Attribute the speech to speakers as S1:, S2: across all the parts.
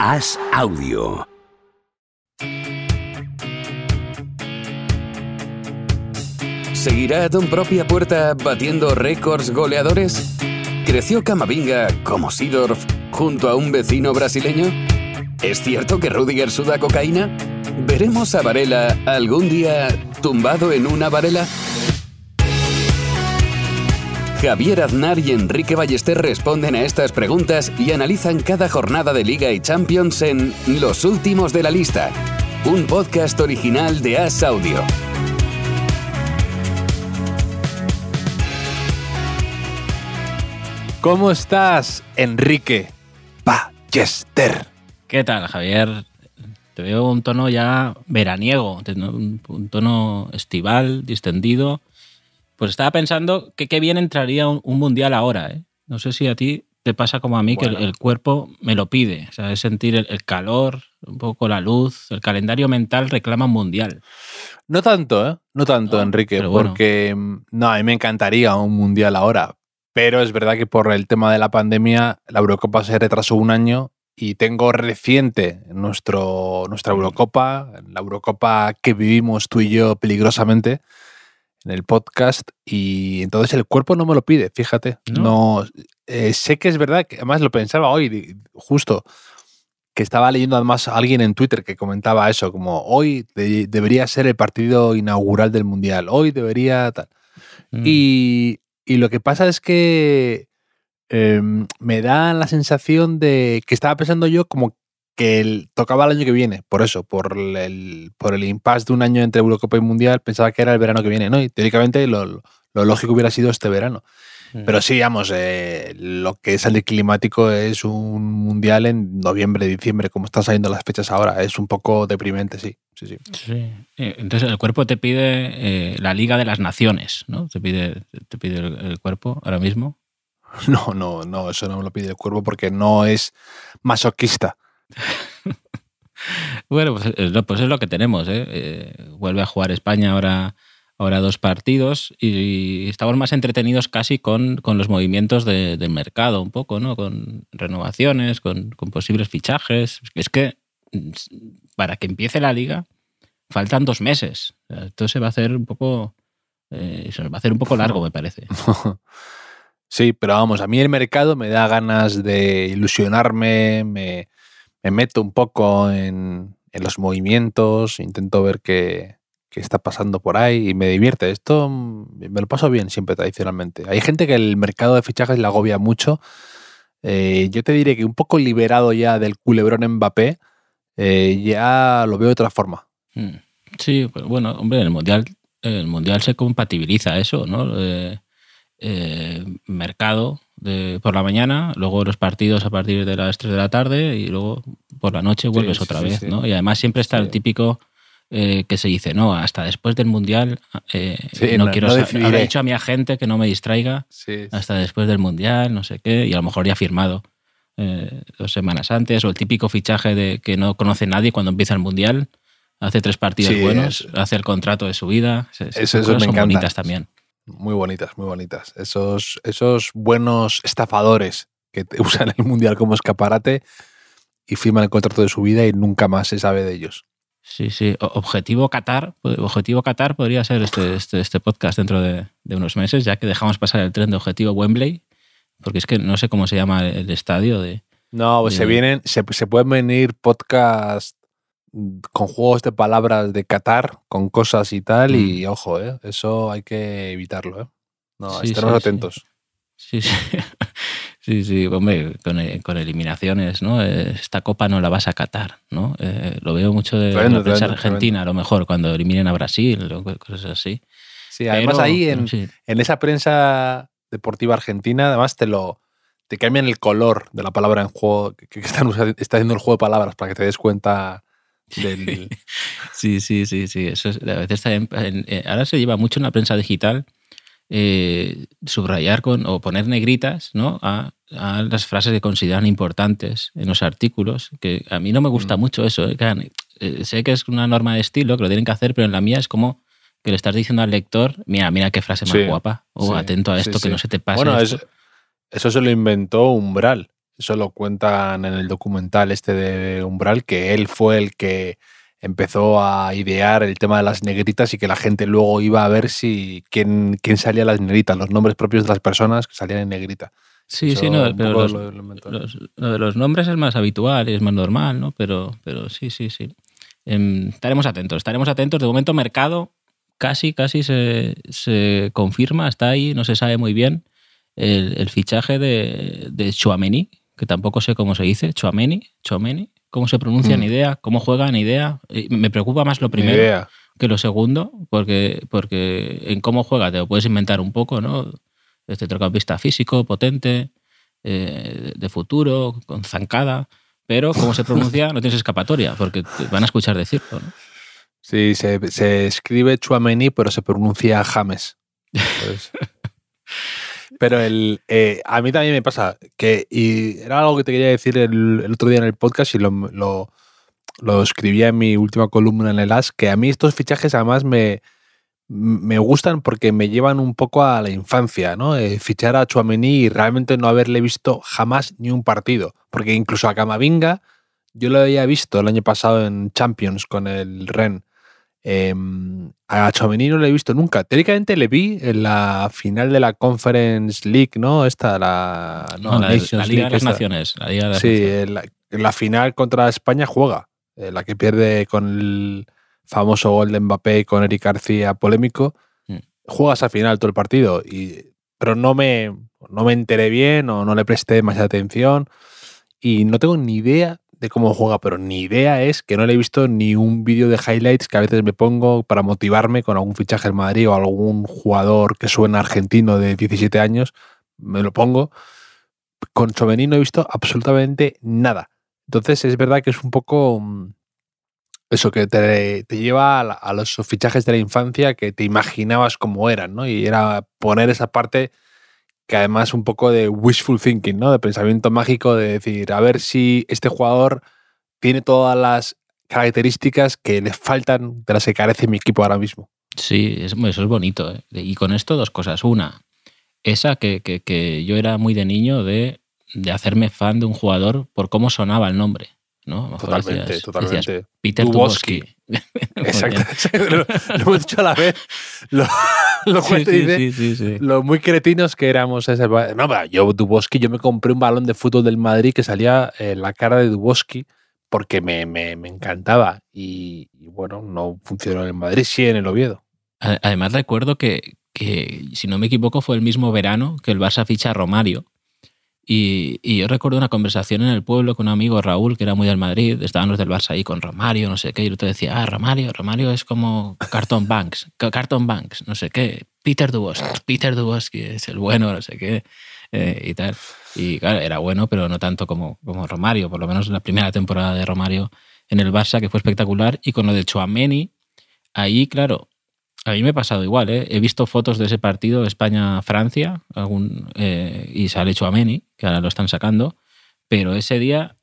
S1: Haz audio. ¿Seguirá a Don Propia Puerta batiendo récords goleadores? ¿Creció Camavinga como Sidorf junto a un vecino brasileño? ¿Es cierto que Rudiger suda cocaína? ¿Veremos a Varela algún día tumbado en una varela? Javier Aznar y Enrique Ballester responden a estas preguntas y analizan cada jornada de Liga y Champions en Los Últimos de la Lista, un podcast original de As Audio.
S2: ¿Cómo estás, Enrique Ballester?
S3: ¿Qué tal, Javier? Te veo un tono ya veraniego, un tono estival, distendido. Pues estaba pensando que qué bien entraría un, mundial ahora. ¿eh? No sé si a ti te pasa como a mí, que el, cuerpo me lo pide. O sea, es sentir el, calor, un poco la luz. El calendario mental reclama un mundial.
S2: No tanto, ¿eh? No tanto, Enrique, porque mm, no, a mí me encantaría un mundial ahora. Pero es verdad que por el tema de la pandemia, la Eurocopa se retrasó un año y tengo reciente nuestro, nuestra Eurocopa, la Eurocopa que vivimos tú y yo peligrosamente en el podcast y entonces el cuerpo no me lo pide, fíjate. No, eh, sé que es verdad, que además lo pensaba hoy, justo, que estaba leyendo además a alguien en Twitter que comentaba eso, como hoy debería ser el partido inaugural del Mundial, hoy debería tal. Mm. Y, y, lo que pasa es que em, me da la sensación de que estaba pensando yo como que tocaba el año que viene, por eso, por el, por el impasse de un año entre Eurocopa y Mundial, pensaba que era el verano que viene, ¿no? Y teóricamente lo, lógico hubiera sido este verano. Mm. Pero sí, vamos, eh, lo que es el climático es un mundial en noviembre, diciembre, como están saliendo las fechas ahora. Es un poco deprimente, sí. Sí,
S3: sí. Eh, entonces el cuerpo te pide eh, la Liga de las Naciones, ¿no? Te pide, te pide el, cuerpo ahora mismo.
S2: No, no, no, eso no me lo pide el cuerpo porque no es masoquista.
S3: bueno, pues, pues, es lo que tenemos. ¿eh? ¿eh? vuelve a jugar España ahora, ahora dos partidos y estamos más entretenidos casi con, con los movimientos de, del mercado, un poco, ¿no? Con renovaciones, con, con, posibles fichajes. Es que para que empiece la liga faltan dos meses. Esto se va a hacer un poco. Eh, va a hacer un poco largo, me parece.
S2: Sí, pero vamos, a mí el mercado me da ganas de ilusionarme, me, me meto un poco en, los movimientos, intento ver qué, está pasando por ahí y me divierte. Esto mm, me lo paso bien siempre tradicionalmente. Hay gente que el mercado de fichajes le agobia mucho. Eh, yo te diré que un poco liberado ya del culebrón Mbappé, eh, ya lo veo de otra forma.
S3: Hmm. Sí, pero bueno, hombre, el mundial, el mundial se compatibiliza eso, ¿no? Eh, mercado de, por la mañana, luego los partidos a partir de las 3 de la tarde y luego por la noche vuelves otra vez, ¿no? Y además siempre está el típico eh, que se dice, no, hasta después del Mundial eh, no, quiero no dicho a mi agente que no me distraiga hasta después del Mundial, no sé qué, y a lo mejor ya firmado eh, dos semanas antes, o el típico fichaje de que no conoce nadie cuando empieza el Mundial, hace tres partidos buenos, hace el contrato de su vida.
S2: Eso, eso me son
S3: bonitas también.
S2: Muy bonitas, muy bonitas. Esos, esos buenos estafadores que usan el Mundial como escaparate y firman el contrato de su vida y nunca más se sabe de ellos.
S3: Sí, sí. Objetivo Qatar, Objetivo Qatar podría ser este, este, este podcast dentro de, unos meses, ya que dejamos pasar el tren de Objetivo Wembley, porque es que no sé cómo se llama el estadio de.
S2: No, pues se vienen, se, se pueden venir podcasts con juegos de palabras de Qatar, con cosas y tal, y mm. ojo, ¿eh? eso hay que evitarlo. ¿eh? No, estemos atentos.
S3: Sí, sí. Sí, sí, hombre, con, eliminaciones, ¿no? Esta copa no la vas a catar, ¿no? Eh, lo veo mucho de la Argentina, a lo mejor, cuando eliminen a Brasil, o cosas así.
S2: Sí, además ahí en, en, esa prensa deportiva argentina, además te lo te cambian el color de la palabra en juego, que, están, está haciendo el juego de palabras para que te des cuenta
S3: Sí, sí, sí, sí. Eso a veces eh, ahora se lleva mucho en la prensa digital eh, subrayar con, o poner negritas ¿no? a, las frases que consideran importantes en los artículos, que a mí no me gusta mm. mucho eso. ¿eh? sé que es una norma de estilo, que lo tienen que hacer, pero en la mía es como que le estás diciendo al lector, mira, mira qué frase más guapa, o atento a esto, que no se te pase.
S2: Bueno, eso se lo inventó Umbral Eso lo cuentan en el documental este de Umbral, que él fue el que empezó a idear el tema de las negritas y que la gente luego iba a ver si quién, quién salía las negritas, los nombres propios de las personas que salían en negrita.
S3: Sí, sí, no, pero los, lo, de los nombres es más habitual, es más normal, ¿no? Pero, pero sí, sí, sí. Em, estaremos atentos, estaremos atentos. De momento, mercado casi, casi se, se confirma, está ahí, no se sabe muy bien el, fichaje de, de Chouameni, que tampoco sé cómo se dice, Chouameni, Chouameni, cómo se pronuncia, ni mm. idea, cómo juega, ni idea. Me preocupa más lo primero que lo segundo, porque, porque en cómo juega te lo puedes inventar un poco, ¿no? este centrocampista físico, potente, eh, de futuro, con zancada, pero como se pronuncia no tienes escapatoria, porque te van a escuchar decirlo. ¿no?
S2: Sí, se, escribe Chuameni, pero se pronuncia James. pero el, eh, a mí también me pasa que, y era algo que te quería decir el, otro día en el podcast y lo, lo, lo escribía en mi última columna en el AS, que a mí estos fichajes además me, me gustan porque me llevan un poco a la infancia, ¿no? Eh, fichar a Chuamení y realmente no haberle visto jamás ni un partido. Porque incluso a Camavinga, yo lo había visto el año pasado en Champions con el Ren. Em, a Chuamení no lo he visto nunca. Teóricamente le vi en la final de la Conference League, ¿no? Esta, la,
S3: la, Liga de las Naciones.
S2: sí, la, final contra España juega. Eh, la que pierde con el famoso gol de Mbappé con Eric García polémico, mm. juegas al final todo el partido, y, pero no me, no me enteré bien o no le presté demasiada atención y no tengo ni idea de cómo juega, pero ni idea es que no le he visto ni un vídeo de highlights que a veces me pongo para motivarme con algún fichaje en Madrid o algún jugador que suena argentino de 17 años, me lo pongo. Con Chomení no he visto absolutamente nada. Entonces es verdad que es un poco mm, eso que te, lleva a, los fichajes de la infancia que te imaginabas cómo eran, ¿no? Y era poner esa parte que además un poco de wishful thinking, ¿no? De pensamiento mágico, de decir, a ver si este jugador tiene todas las características que le faltan de las que carece mi equipo ahora mismo.
S3: Sí, eso es bonito. ¿eh? Y con esto dos cosas. Una, esa que, que, yo era muy de niño de, de hacerme fan de un jugador por cómo sonaba el nombre. ¿No?
S2: totalmente, totalmente.
S3: Peter Duboski.
S2: Exacto. lo, hemos dicho a la vez. Lo, lo, sí, sí, lo muy cretinos que éramos. Ese, no, yo, Duboski, yo me compré un balón de fútbol del Madrid que salía en la cara de Duboski porque me, me, me encantaba. Y, y, bueno, no funcionó en el Madrid, sí en el Oviedo.
S3: Además, recuerdo que, que, si no me equivoco, fue el mismo verano que el Barça ficha a Romario y, yo recuerdo una conversación en el pueblo con un amigo Raúl, que era muy del Madrid, estaban los del Barça ahí con Romario, no sé qué, y yo te decía, ah, Romario, Romario es como Carton Banks, Carton Banks, no sé qué, Peter Duboski, Peter Duboski es el bueno, no sé qué, eh, y tal. Y claro, era bueno, pero no tanto como, como Romario, por lo menos en la primera temporada de Romario en el Barça, que fue espectacular, y con lo de Chouameni, ahí, claro, a mí me ha pasado igual, ¿eh? He visto fotos de ese partido España-Francia eh, y sale Chouameni, que ahora lo están sacando, pero ese día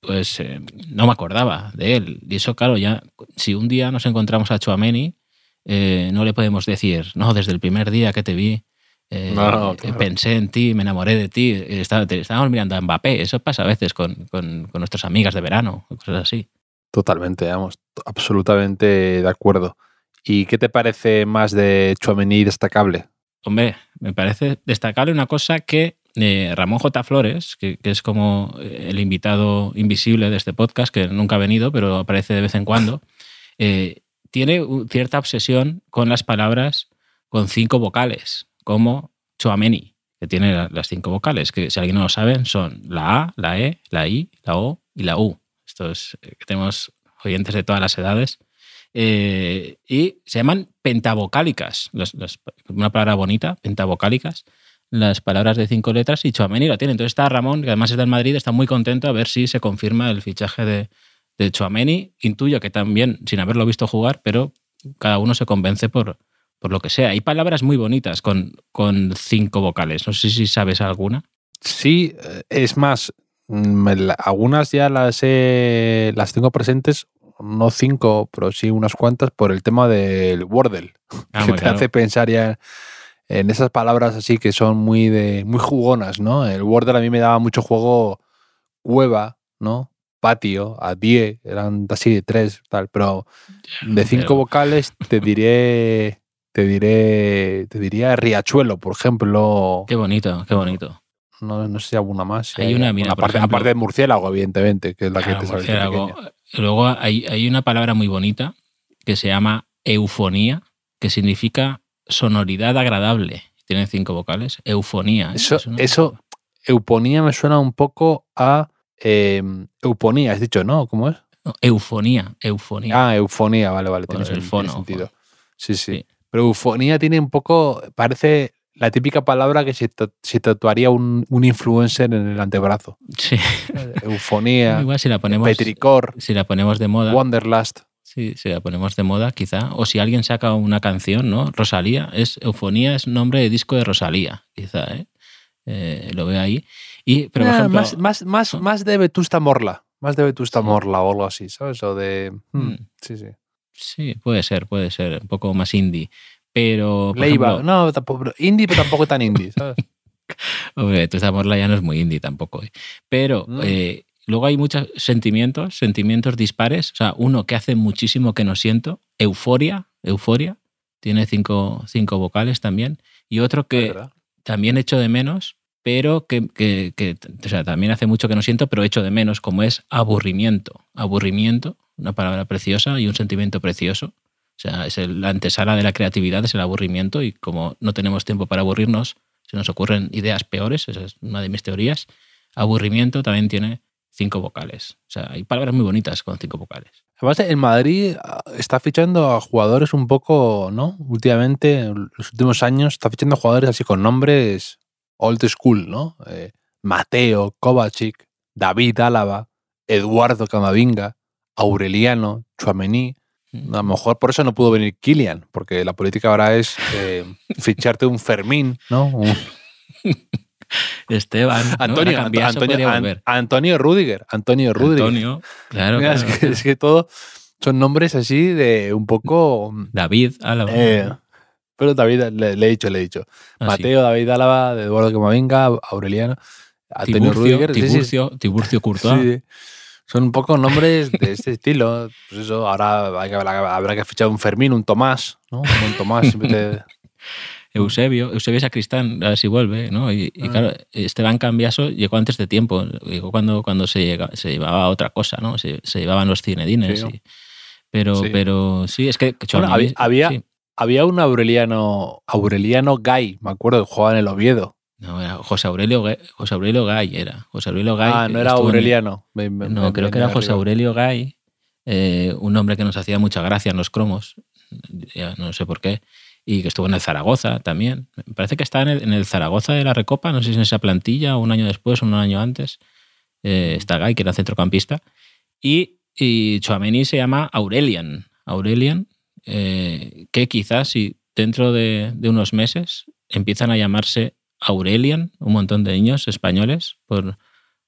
S3: pues eh, no me acordaba de él. Y eso, claro, ya si un día nos encontramos a Chouameni, no le podemos decir, no, desde el primer día que te vi, pensé en ti, me enamoré de ti, estábamos mirando a Mbappé. Eso pasa a veces con, con, con nuestras amigas de verano, cosas así.
S2: Totalmente, vamos, absolutamente de acuerdo. ¿Y qué te parece más de Chouameni destacable?
S3: Hombre, me parece destacable una cosa que eh, Ramón J. Flores, que, es como eh, el invitado invisible de este podcast, que nunca ha venido, pero aparece de vez en cuando, eh, tiene cierta obsesión con las palabras con cinco vocales, como Chouameni, que tiene las cinco vocales, que si alguien no lo sabe, son la A, la E, la I, la O y la U. Esto es que tenemos oyentes de todas las edades eh, y se llaman pentavocálicas, una palabra bonita, pentavocálicas, las palabras de cinco letras y Chouameni la tiene. Entonces está Ramón, que además es del Madrid, está muy contento a ver si se confirma el fichaje de, de Chouameni. Intuyo que también, sin haberlo visto jugar, pero cada uno se convence por, por lo que sea. Hay palabras muy bonitas con, con cinco vocales. No sé si sabes alguna.
S2: Sí, eh, es más, mm, algunas ya las, las tengo presentes no cinco, pero sí unas cuantas, por el tema del Wordle, ah, que te hace pensar ya en esas palabras así que son muy de muy jugonas, ¿no? El Wordle a mí me daba mucho juego cueva, ¿no? Patio, a die, eran así de tres, tal, pero de cinco vocales te diré, te diré, te diría riachuelo, por ejemplo.
S3: Qué bonito, qué bonito.
S2: No, no sé si alguna más.
S3: Hay una, mira,
S2: aparte, aparte, de murciélago, evidentemente, que es la que te sale.
S3: Luego hay, hay una palabra muy bonita que se llama eufonía, que significa sonoridad agradable. Tiene cinco vocales. Eufonía.
S2: ¿eh? Eso, eso, euponía me suena un poco a em, euponía, has dicho, ¿no? ¿Cómo es?
S3: eufonía, eufonía.
S2: Ah, eufonía, vale, vale, tiene, el fono, sentido. Sí, sí, Pero eufonía tiene un poco, parece la típica palabra que se, tatuaría un, un, influencer en el antebrazo.
S3: Sí.
S2: Eufonía,
S3: Igual si la ponemos,
S2: Petricor,
S3: si la ponemos de moda.
S2: Wanderlust.
S3: Sí, si la ponemos de moda, quizá. O si alguien saca una canción, ¿no? Rosalía, es Eufonía es nombre de disco de Rosalía, quizá, ¿eh? eh lo veo ahí. Y, pero,
S2: ah, más, más, más, más de Vetusta Morla. Más de Vetusta Morla o algo así, ¿sabes? O de. Hmm, mm. Sí, sí.
S3: Sí, puede ser, puede ser. Un poco más indie. Pero.
S2: Leiva, no, tampoco, indie, pero tampoco tan indie, ¿sabes?
S3: Hombre, Vetusta Morla ya no es muy indie tampoco. ¿eh? Pero. Mm. Eh, Luego hay muchos sentimientos, sentimientos dispares. O sea, uno que hace muchísimo que no siento, euforia, euforia, tiene cinco, cinco vocales también. Y otro que también echo de menos, pero que, que, o sea, también hace mucho que no siento, pero echo de menos, como es aburrimiento. Aburrimiento, una palabra preciosa y un sentimiento precioso. O sea, es la antesala de la creatividad, es el aburrimiento, y como no tenemos tiempo para aburrirnos, se nos ocurren ideas peores, esa es una de mis teorías. Aburrimiento también tiene cinco vocales. O sea, hay palabras muy bonitas con cinco vocales.
S2: Además, el Madrid ah, está fichando a jugadores un poco, ¿no? Últimamente, en los últimos años, está fichando jugadores así con nombres old school, ¿no? Eh, Mateo, Kovacic, David Álava, Eduardo Camavinga, Aureliano, Chuamení. A lo mejor por eso no pudo venir Kilian, porque la política ahora es eh, ficharte un Fermín, ¿no?
S3: Esteban.
S2: Antonio, Antonio, Antonio Rudiger. Antonio Rudiger.
S3: Antonio, claro.
S2: Es, que, todo son nombres así de un poco.
S3: David Álava. Eh,
S2: pero David, le, he dicho, le he dicho. Ah, Mateo, David Álava, Eduardo Camavinga, Aureliano, Antonio Rudiger.
S3: Tiburcio, Tiburcio Courtois.
S2: Son un poco nombres de este estilo. Pues eso, ahora habrá que fichar un Fermín, un Tomás, ¿no? Un Tomás siempre te,
S3: Eusebio, Eusebio Sacristán, a ver si vuelve, ¿no? Y, ah. claro, Esteban Cambiaso llegó antes de tiempo, llegó cuando, cuando se, llega, se llevaba otra cosa, ¿no? Se, llevaban los cinedines. pero, sí. pero sí, es que...
S2: había, había, un Aureliano, Aureliano Gay, me acuerdo, que jugaba en el Oviedo.
S3: No, era José Aurelio, Gay, José Aurelio Gay era. José Aurelio Gay.
S2: Ah, no era Aureliano.
S3: no, creo que era José Aurelio Gay, eh, un hombre que nos hacía mucha gracia en los cromos, no sé por qué y que estuvo en el Zaragoza también. Me parece que está en el, Zaragoza de la Recopa, no sé si en esa plantilla, un año después o un año antes. Eh, está Guy, que era centrocampista. Y, y Chouameni se llama Aurelian. Aurelian, eh, que quizás si dentro de, unos meses empiezan a llamarse Aurelian, un montón de niños españoles, por,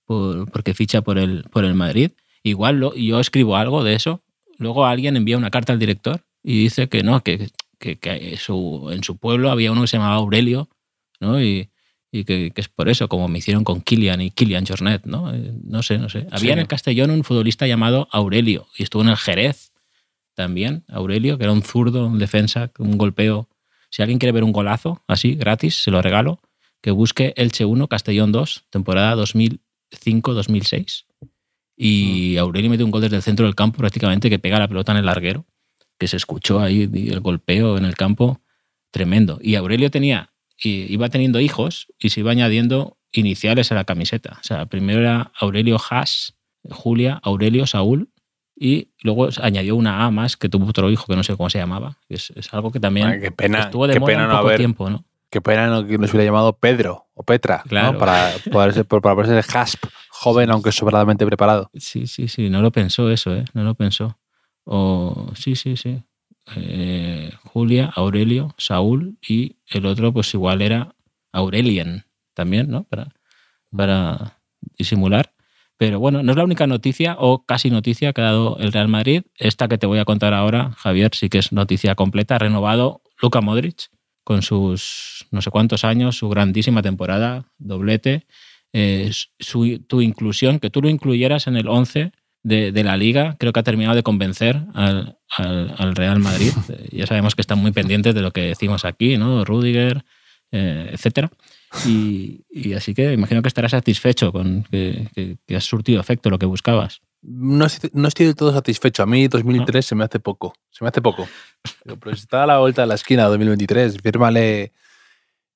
S3: porque ficha por el, por el Madrid. Igual yo escribo algo de eso, luego alguien envía una carta al director y dice que no, que que, en su pueblo había uno que se llamaba Aurelio, ¿no? Y, que, es por eso, como me hicieron con Kilian y Kilian Jornet, ¿no? Eh, no sé, no sé. Había en el Castellón un futbolista llamado Aurelio y estuvo en el Jerez también, Aurelio, que era un zurdo, un defensa, un golpeo. Si alguien quiere ver un golazo así, gratis, se lo regalo, que busque Elche 1, Castellón 2, temporada 2005-2006. Y mm. Aurelio mete un gol desde el centro del campo prácticamente que pega la pelota en el larguero que se escuchó ahí el golpeo en el campo tremendo. Y Aurelio tenía, iba teniendo hijos y se iba añadiendo iniciales a la camiseta. O sea, primero era Aurelio Haas, Julia, Aurelio, Saúl, y luego añadió una A más que tuvo otro hijo que no sé cómo se llamaba. Es, algo que también
S2: qué pena,
S3: estuvo de
S2: moda
S3: un poco tiempo, ¿no?
S2: Qué pena que nos hubiera llamado Pedro o Petra, claro. para poder ser, para poder ser hasp, joven aunque sobradamente preparado.
S3: Sí, sí, sí, no lo pensó eso, ¿eh? No lo pensó. O, sí, sí, sí. Eh, Julia, Aurelio, Saúl y el otro pues igual era Aurelian también, ¿no? Para, para disimular. Pero bueno, no es la única noticia o casi noticia que ha dado el Real Madrid. Esta que te voy a contar ahora, Javier, sí que es noticia completa. Renovado Luka Modric con sus no sé cuántos años, su grandísima temporada, doblete. eh, tu inclusión, que tú lo incluyeras en el 11 de, la liga, creo que ha terminado de convencer al, Real Madrid. ya sabemos que están muy pendientes de lo que decimos aquí, ¿no? Rudiger, eh, etcétera. Y, así que imagino que estarás satisfecho con que, has surtido efecto lo que buscabas.
S2: No, estoy del todo satisfecho. A mí 2003 se me hace poco. Se me hace poco. Pero si está a la vuelta de la esquina 2023, fírmale,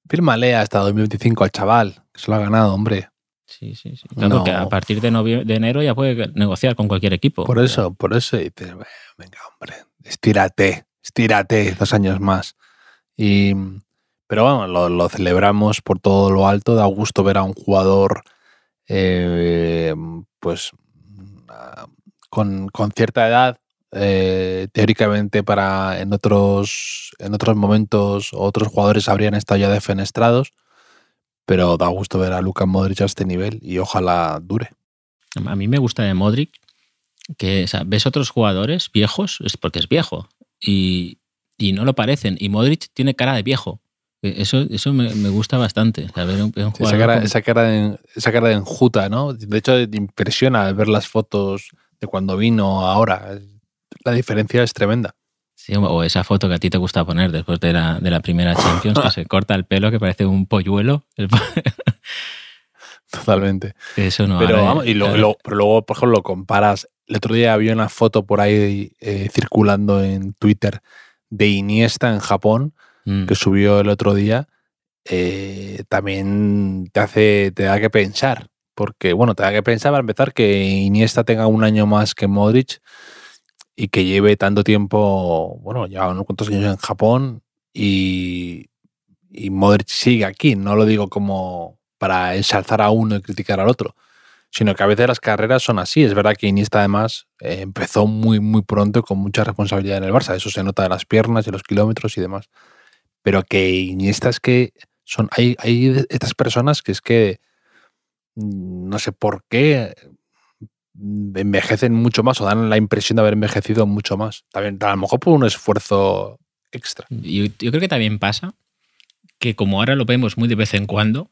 S2: fírmale hasta 2025 al chaval, que se lo ha ganado, hombre.
S3: Sí, sí, sí. Claro que a partir de, de enero ya puede negociar con cualquier equipo.
S2: Por eso, por eso dices, venga, hombre, estírate, estírate dos años más. Y, pero bueno, lo, celebramos por todo lo alto. Da gusto ver a un jugador, eh, pues, con, cierta edad, eh, teóricamente para en otros, en otros momentos otros jugadores habrían estado ya defenestrados pero da gusto ver a Luka Modric a este nivel y ojalá dure.
S3: A mí me gusta de Modric que ves otros jugadores viejos, es porque es viejo y, no lo parecen. Y Modric tiene cara de viejo. E, eso, eso me, gusta bastante.
S2: esa, cara, de, esa cara de enjuta, ¿no? De hecho, te impresiona ver las fotos de cuando vino ahora. La diferencia es tremenda
S3: o esa foto que a ti te gusta poner después de la, de la primera Champions, que se corta el pelo, que parece un polluelo.
S2: Totalmente.
S3: Eso no.
S2: Pero, y luego, por ejemplo, lo comparas. El otro día había una foto por ahí eh, circulando en Twitter de Iniesta en Japón, mm. que subió el otro día. Eh, también te hace, te da que pensar. Porque, bueno, te da que pensar para empezar que Iniesta tenga un año más que Modric y que lleve tanto tiempo, bueno, ya unos cuantos años en Japón y, y Modric sigue aquí. No lo digo como para ensalzar a uno y criticar al otro, sino que a veces las carreras son así. Es verdad que Iniesta además eh, empezó muy, muy pronto con mucha responsabilidad en el Barça. Eso se nota de las piernas y los kilómetros y demás. Pero que Iniesta es que son, hay, hay estas personas que es que mm, no sé por qué envejecen mucho más o dan la impresión de haber envejecido mucho más. También, a lo mejor por un esfuerzo extra.
S3: Yo, yo creo que también pasa que como ahora lo vemos muy de vez en cuando,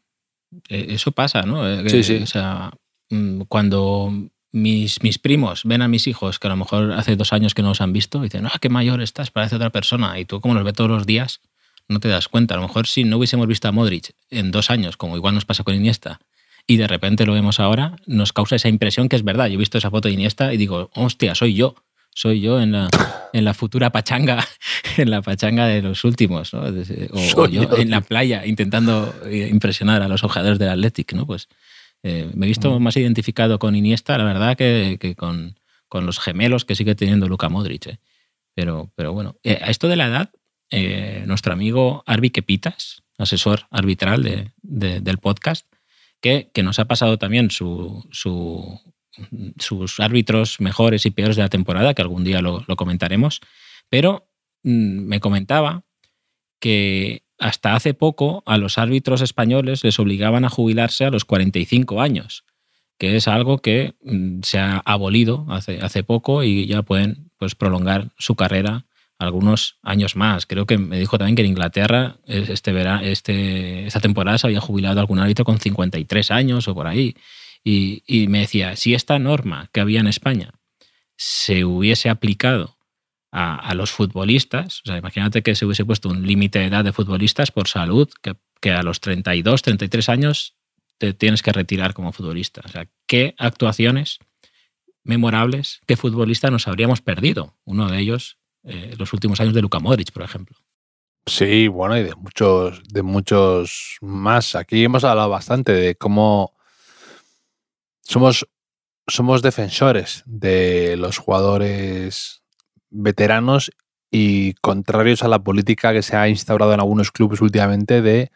S3: eh, eso pasa, ¿no?
S2: Eh, sí, sí.
S3: O sea, mm, cuando mis, mis primos ven a mis hijos, que a lo mejor hace dos años que no los han visto, dicen, ah, qué mayor estás, parece otra persona. Y tú, como los ves todos los días, no te das cuenta. A lo mejor si no hubiésemos visto a Modric en dos años, como igual nos pasa con Iniesta, y de repente lo vemos ahora, nos causa esa impresión que es verdad. Yo he visto esa foto de Iniesta y digo, hostia, soy yo. Soy yo en la, en la futura pachanga, en la pachanga de los últimos, ¿no? O, yo, en la playa intentando eh, impresionar a los jugadores del Athletic, ¿no? Pues eh, me he visto mm. más identificado con Iniesta, la verdad, que, que con, con, los gemelos que sigue teniendo Luka Modric. ¿eh? Pero, pero bueno, a esto de la edad, nuestro amigo Arbi Kepitas, asesor arbitral de, del podcast, que, nos ha pasado también su, sus árbitros mejores y peores de la temporada, que algún día lo, comentaremos, pero mm, me comentaba que hasta hace poco a los árbitros españoles les obligaban a jubilarse a los 45 años, que es algo que mm, se ha abolido hace, hace poco y ya pueden pues, prolongar su carrera algunos años más. Creo que me dijo también que en Inglaterra este verano, este, esta temporada se había jubilado algún árbitro con 53 años o por ahí. Y, me decía, si esta norma que había en España se hubiese aplicado a, los futbolistas, o sea, imagínate que se hubiese puesto un límite de edad de futbolistas por salud, que, que a los 32, 33 años te tienes que retirar como futbolista. O sea, ¿qué actuaciones memorables, qué futbolista nos habríamos perdido? Uno de ellos eh, los últimos años de Luka Modric, por ejemplo.
S2: Sí, bueno, y de muchos, de muchos más. Aquí hemos hablado bastante de cómo somos, somos defensores de los jugadores veteranos y contrarios a la política que se ha instaurado en algunos clubes últimamente de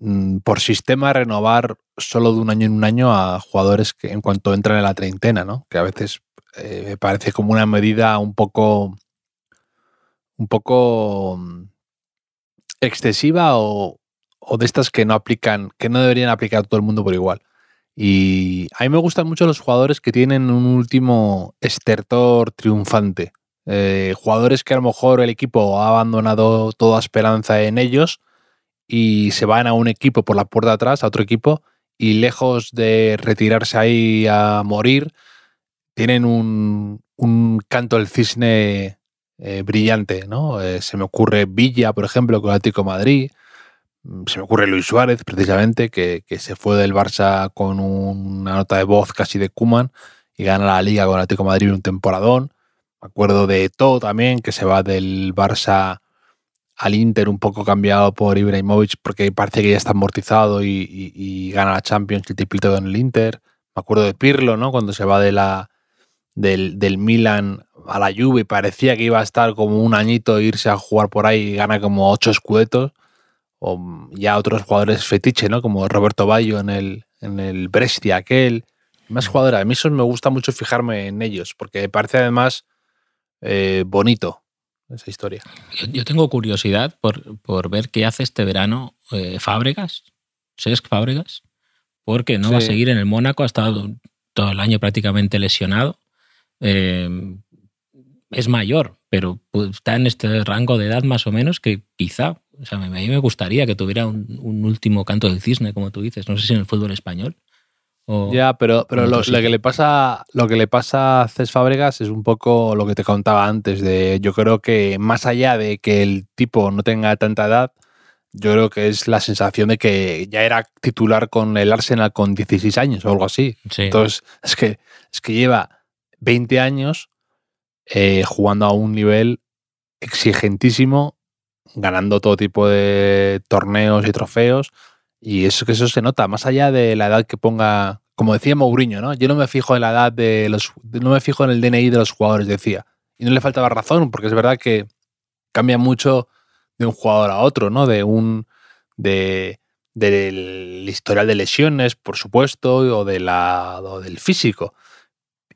S2: mm, por sistema renovar solo de un año en un año a jugadores que en cuanto entran en la treintena, ¿no? Que a veces eh, me parece como una medida un poco un poco mm, excesiva o, de estas que no aplican, que no deberían aplicar a todo el mundo por igual. Y a mí me gustan mucho los jugadores que tienen un último estertor triunfante. Eh, jugadores que a lo mejor el equipo ha abandonado toda esperanza en ellos y se van a un equipo por la puerta de atrás, a otro equipo, y lejos de retirarse ahí a morir, tienen un, canto del cisne eh, brillante, ¿no? Eh, se me ocurre Villa, por ejemplo, con Atlético Madrid. Mm, se me ocurre Luis Suárez, precisamente, que, se fue del Barça con una nota de voz casi de Kuman y gana la Liga con Atlético Madrid un temporadón. Me acuerdo de todo también, que se va del Barça al Inter un poco cambiado por Ibrahimovic porque parece que ya está amortizado y, gana la Champions el triplito en el Inter. Me acuerdo de Pirlo, ¿no? Cuando se va de la, del, del Milan a la Juve parecía que iba a estar como un añito e irse a jugar por ahí y gana como ocho escudetos. O ya otros jugadores fetiche, ¿no? Como Roberto Bayo en el, en el Brescia aquel. Más jugadores. A mí eso me gusta mucho fijarme en ellos porque me parece además eh, bonito esa historia.
S3: Yo, tengo curiosidad por, ver qué hace este verano eh, Fábregas, Cesc Fábregas, porque no va a seguir en el Mónaco, ha estado todo el año prácticamente lesionado. Eh, es mayor, pero pues, está en este rango de edad más o menos que quizá, o sea, a mí me gustaría que tuviera un, un último canto del cisne, como tú dices, no sé si en el fútbol español
S2: ya, pero, pero lo, que le pasa, lo que le pasa a Cés Fábregas es un poco lo que te contaba antes. De, yo creo que más allá de que el tipo no tenga tanta edad, yo creo que es la sensación de que ya era titular con el Arsenal con 16 años o algo así. Entonces, es que, es que lleva 20 años eh, jugando a un nivel exigentísimo, ganando todo tipo de torneos y trofeos. Y eso que eso se nota, más allá de la edad que ponga, como decía Mourinho, ¿no? Yo no me fijo en la edad de los. No me fijo en el DNI de los jugadores, decía. Y no le faltaba razón, porque es verdad que cambia mucho de un jugador a otro, ¿no? De un. de del historial de lesiones, por supuesto, o, de la, del físico.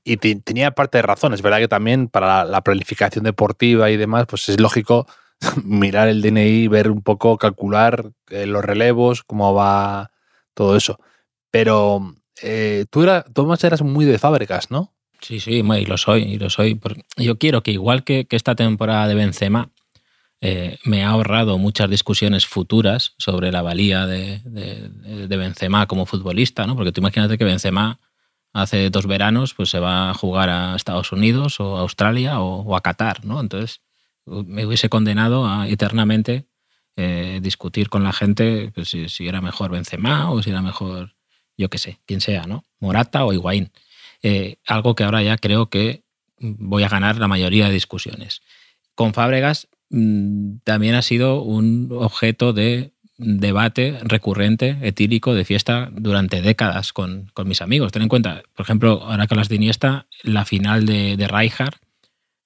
S2: Y tenía parte de razón. Es verdad que también para la planificación deportiva y demás, pues es lógico mirar el DNI, ver un poco, calcular eh, los relevos, cómo va todo eso. Pero eh, tú, era, eras muy de fábricas, ¿no?
S3: Sí, sí, y lo soy, y lo soy. Yo quiero que igual que, esta temporada de Benzema eh, me ha ahorrado muchas discusiones futuras sobre la valía de, Benzema como futbolista, ¿no? Porque tú imagínate que Benzema hace dos veranos pues se va a jugar a Estados Unidos o a Australia o, o a Qatar, ¿no? Entonces me hubiese condenado a eternamente eh, discutir con la gente pues, si, era mejor Benzema o si era mejor, yo qué sé, quien sea, ¿no? Morata o Higuaín. Eh, algo que ahora ya creo que voy a ganar la mayoría de discusiones. Con Fábregas mm, también ha sido un objeto de debate recurrente, etílico, de fiesta durante décadas con, mis amigos. Ten en cuenta, por ejemplo, ahora que las de Iniesta, la final de, de Rijkaard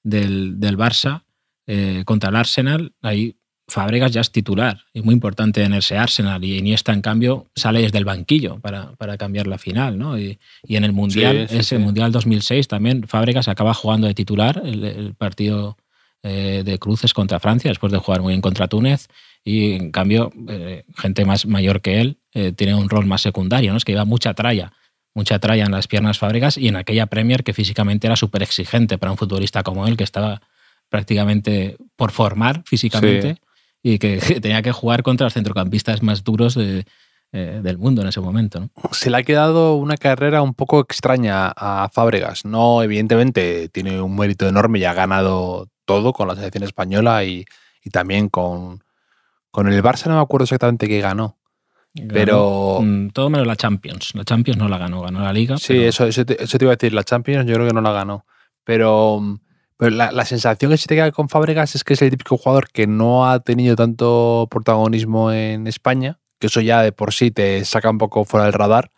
S3: del, del Barça, eh, contra el Arsenal, ahí Fabregas ya es titular, y muy importante en ese Arsenal, y Iniesta, en cambio, sale desde el banquillo para, para cambiar la final, ¿no? Y, en el Mundial, ese Mundial 2006 también, Fabregas acaba jugando de titular el, partido eh, de cruces contra Francia, después de jugar muy bien contra Túnez, y en cambio, eh, gente más mayor que él tiene un rol más secundario, ¿no? Es que lleva mucha tralla, mucha tralla en las piernas Fabregas, y en aquella Premier que físicamente era súper exigente para un futbolista como él, que estaba prácticamente por formar físicamente y que tenía que jugar contra los centrocampistas más duros eh, del mundo en ese momento.
S2: Se le ha quedado una carrera un poco extraña a Fábregas. No, evidentemente tiene un mérito enorme y ha ganado todo con la selección española y, también con, con el Barça, no me acuerdo exactamente qué ganó. pero.
S3: Mm, todo menos la Champions. La Champions no la ganó, ganó la Liga.
S2: Sí, eso, eso, te, eso, te, iba a decir. La Champions yo creo que no la ganó. Pero pero la, sensación que se te queda con Fábregas es que es el típico jugador que no ha tenido tanto protagonismo en España, que eso ya de por sí te saca un poco fuera del radar.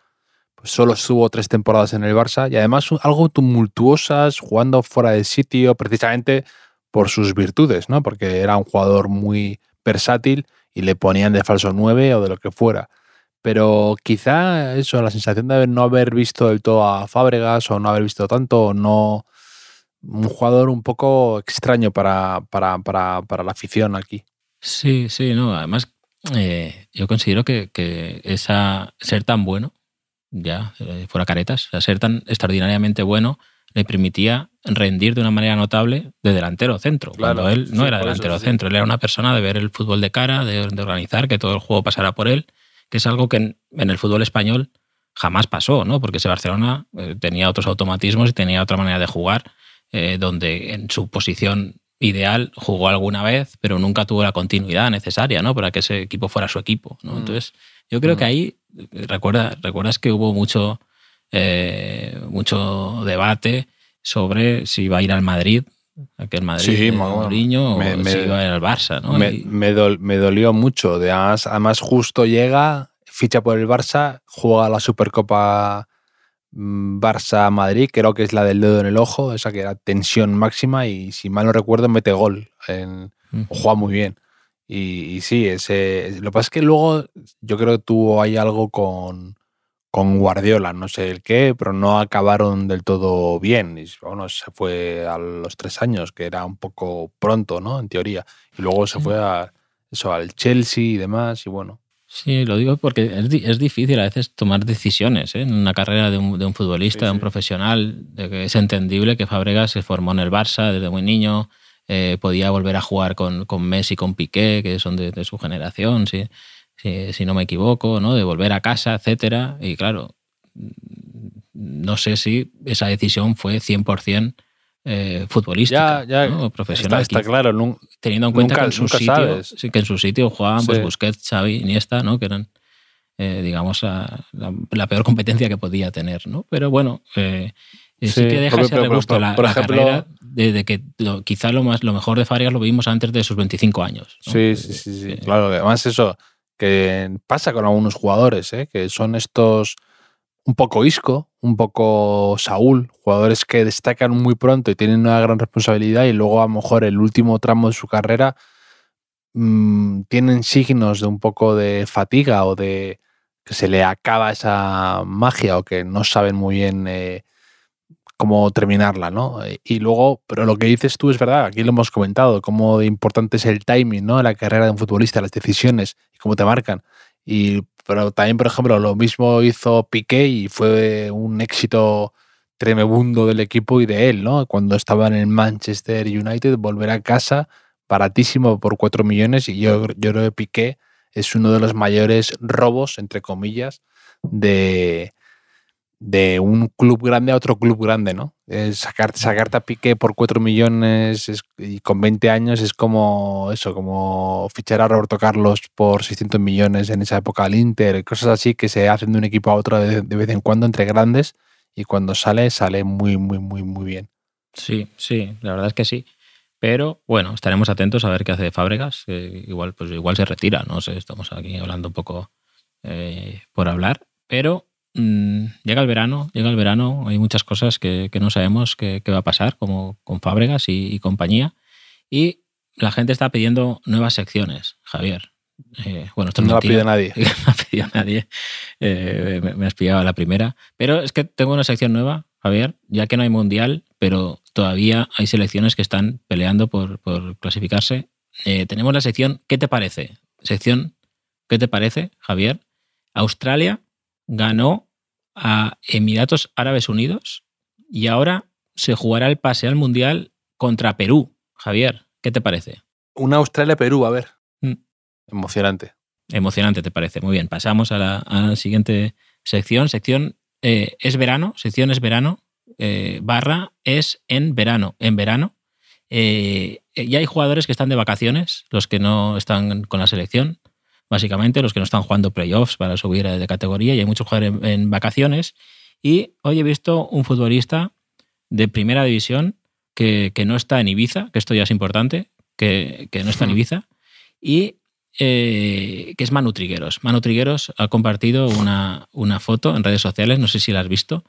S2: Pues solo estuvo tres temporadas en el Barça y además algo tumultuosas, jugando fuera del sitio, precisamente por sus virtudes, ¿no? Porque era un jugador muy versátil y le ponían de falso 9 o de lo que fuera. Pero quizá eso, la sensación de no haber visto del todo a Fábregas o no haber visto tanto no un jugador un poco extraño para, para, la afición aquí.
S3: Sí, sí, no. Además, eh, yo considero que, esa ser tan bueno, ya eh, fuera caretas, ser tan extraordinariamente bueno, le permitía rendir de una manera notable de delantero centro. cuando él no era delantero centro, él era una persona de ver el fútbol de cara, de, organizar que todo el juego pasara por él, que es algo que en, el fútbol español jamás pasó, ¿no? Porque ese Barcelona eh, tenía otros automatismos y tenía otra manera de jugar, eh, donde en su posición ideal jugó alguna vez, pero nunca tuvo la continuidad necesaria, ¿no? Para que ese equipo fuera su equipo, ¿no? Mm. Entonces, yo creo que mm. ahí, recuerda, recuerdas que hubo mucho, eh, mucho debate sobre si iba a ir al Madrid, aquel Madrid sí, Mourinho, o si iba a ir al Barça, ¿no?
S2: Me, dolió mucho. Además, además, justo llega, ficha por el Barça, juega la Supercopa Mm, Barça-Madrid, creo que es la del dedo en el ojo, esa que era tensión máxima y si mal no recuerdo mete gol, en, juega muy bien. Y, sí, ese, lo que pasa es que luego yo creo que tuvo ahí algo con, con Guardiola, no sé el qué, pero no acabaron del todo bien. Y bueno, se fue a los tres años, que era un poco pronto, ¿no? En teoría. Y luego se fue a, eso, al Chelsea y demás, y bueno.
S3: Sí, lo digo porque es, difícil a veces tomar decisiones ¿eh? en una carrera de un, futbolista, de un profesional. De que es entendible que Fabregas se formó en el Barça desde muy niño, eh, podía volver a jugar con, con, Messi, con Piqué, que son de, su generación, si, si, no me equivoco, ¿no? de volver a casa, etcétera. Y claro, no sé si esa decisión fue 100% eh, futbolística, profesional.
S2: Está, claro,
S3: teniendo en cuenta que, en su sitio, que en su sitio jugaban pues, Busquets, Xavi, Iniesta, ¿no? que eran, eh, digamos, la, peor competencia que podía tener. ¿no? Pero bueno, eh, sí, que deja ese regusto la, por ejemplo, carrera de, que quizá lo, más, lo mejor de Farias lo vimos antes de sus 25 años.
S2: Sí, sí, sí, sí. claro, además eso pasa con algunos jugadores, que son estos un poco Isco, un poco Saúl, jugadores que destacan muy pronto y tienen una gran responsabilidad y luego a lo mejor el último tramo de su carrera mm, tienen signos de un poco de fatiga o de que se le acaba esa magia o que no saben muy bien eh, cómo terminarla, ¿no? Y luego, pero lo que dices tú es verdad, aquí lo hemos comentado, cómo importante es el timing, ¿no? La carrera de un futbolista, las decisiones y cómo te marcan. Y pero también, por ejemplo, lo mismo hizo Piqué y fue un éxito tremendo del equipo y de él, ¿no? Cuando estaba en el Manchester United, volver a casa baratísimo por 4 millones y yo, yo creo que Piqué es uno de los mayores robos, entre comillas, de, de un club grande a otro club grande, ¿no? sacar, sacarte a Piqué por 4 millones y con 20 años es como eso, como fichar a Roberto Carlos por 600 millones en esa época al Inter, cosas así que se hacen de un equipo a otro de, vez en cuando entre grandes y cuando sale, sale muy, muy, muy, muy bien.
S3: Sí, sí, la verdad es que sí. Pero bueno, estaremos atentos a ver qué hace Fábregas. igual, pues igual se retira, no sé, estamos aquí hablando un poco eh, por hablar. Pero Mm, llega el verano, llega el verano, hay muchas cosas que, no sabemos qué, va a pasar, como con Fábregas y, compañía. Y la gente está pidiendo nuevas secciones, Javier.
S2: Eh, bueno, esto no, no ha pedido nadie.
S3: No ha pedido nadie. Eh, me, has pillado la primera. Pero es que tengo una sección nueva, Javier, ya que no hay mundial, pero todavía hay selecciones que están peleando por, clasificarse. Eh, tenemos la sección ¿Qué te parece? Sección ¿Qué te parece, Javier? Australia ganó a Emiratos Árabes Unidos y ahora se jugará el pase al Mundial contra Perú. Javier, ¿qué te parece?
S2: Una Australia-Perú, a ver. Mm. Emocionante.
S3: Emocionante, ¿te parece? Muy bien, pasamos a la, siguiente sección. Sección eh, es verano, sección es verano, eh, barra es en verano. En verano. Eh, ya hay jugadores que están de vacaciones, los que no están con la selección básicamente, los que no están jugando playoffs para subir de categoría y hay muchos jugadores en, vacaciones. Y hoy he visto un futbolista de primera división que, no está en Ibiza, que esto ya es importante, que, no está en Ibiza, y eh, que es Manu Trigueros. Manu Trigueros ha compartido una, una, foto en redes sociales, no sé si la has visto.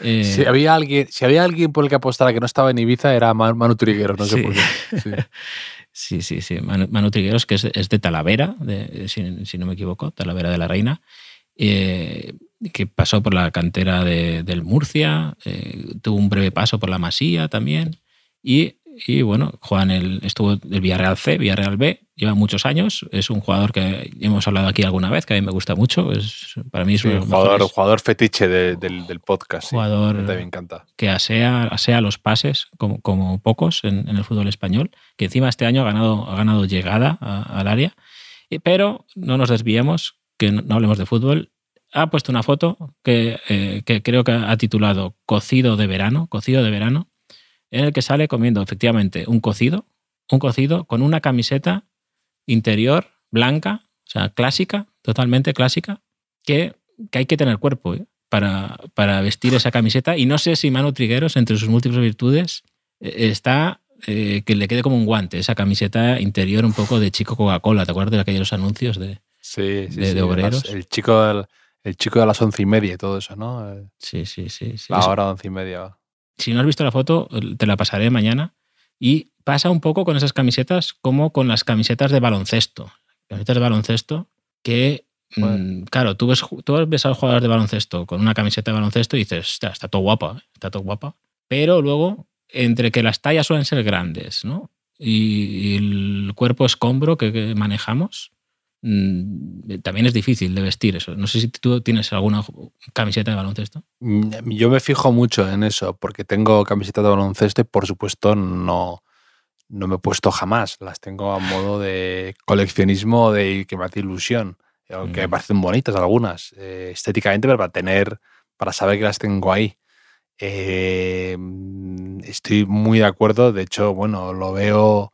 S2: Eh, si, había alguien, si había alguien por el que apostara que no estaba en Ibiza, era Manu Trigueros, no sé por qué. Sí.
S3: Sí, sí, sí. Manu, Trigueros, que es, de Talavera, si, no me equivoco, Talavera de la Reina, eh, que pasó por la cantera de, del Murcia, eh, tuvo un breve paso por la Masía también, y y bueno, Juan el, estuvo del Villarreal C, Villarreal B, lleva muchos años, es un jugador que hemos hablado aquí alguna vez, que a mí me gusta mucho, es, para mí es un
S2: jugador, jugador fetiche del, podcast.
S3: Jugador me encanta. que asea, asea los pases como, como pocos en, el fútbol español, que encima este año ha ganado, ha ganado llegada al área, pero no nos desviemos, que no, hablemos de fútbol, ha puesto una foto que, eh, que, creo que ha titulado Cocido de verano, cocido de verano, en el que sale comiendo efectivamente un cocido, un cocido con una camiseta interior blanca, o sea, clásica, totalmente clásica, que, que hay que tener cuerpo ¿eh? para, para, vestir esa camiseta. Y no sé si Manu Trigueros, entre sus múltiples virtudes, eh, está que le quede como un guante, esa camiseta interior un poco de chico Coca-Cola. ¿Te acuerdas de aquellos anuncios de,
S2: sí, de, obreros? El chico del el chico de las once y media y todo eso, ¿no? Eh,
S3: sí, sí, sí. sí.
S2: La hora once y media.
S3: Si no has visto la foto, te la pasaré mañana. Y pasa un poco con esas camisetas como con las camisetas de baloncesto. Camisetas de baloncesto que, mm, claro, tú ves, tú ves a los jugadores de baloncesto con una camiseta de baloncesto y dices, está, está todo guapa, ¿eh? está todo guapa. Pero luego, entre que las tallas suelen ser grandes, ¿no? Y, el cuerpo escombro que manejamos, Mm, también es difícil de vestir eso. No sé si tú tienes alguna camiseta de baloncesto.
S2: Mm, yo me fijo mucho en eso, porque tengo camisetas de baloncesto y por supuesto no, no me he puesto jamás. Las tengo a modo de coleccionismo de que me hace ilusión. Aunque me mm. parecen bonitas algunas, eh, estéticamente, pero para tener, para saber que las tengo ahí. Eh, estoy muy de acuerdo. De hecho, bueno, lo veo.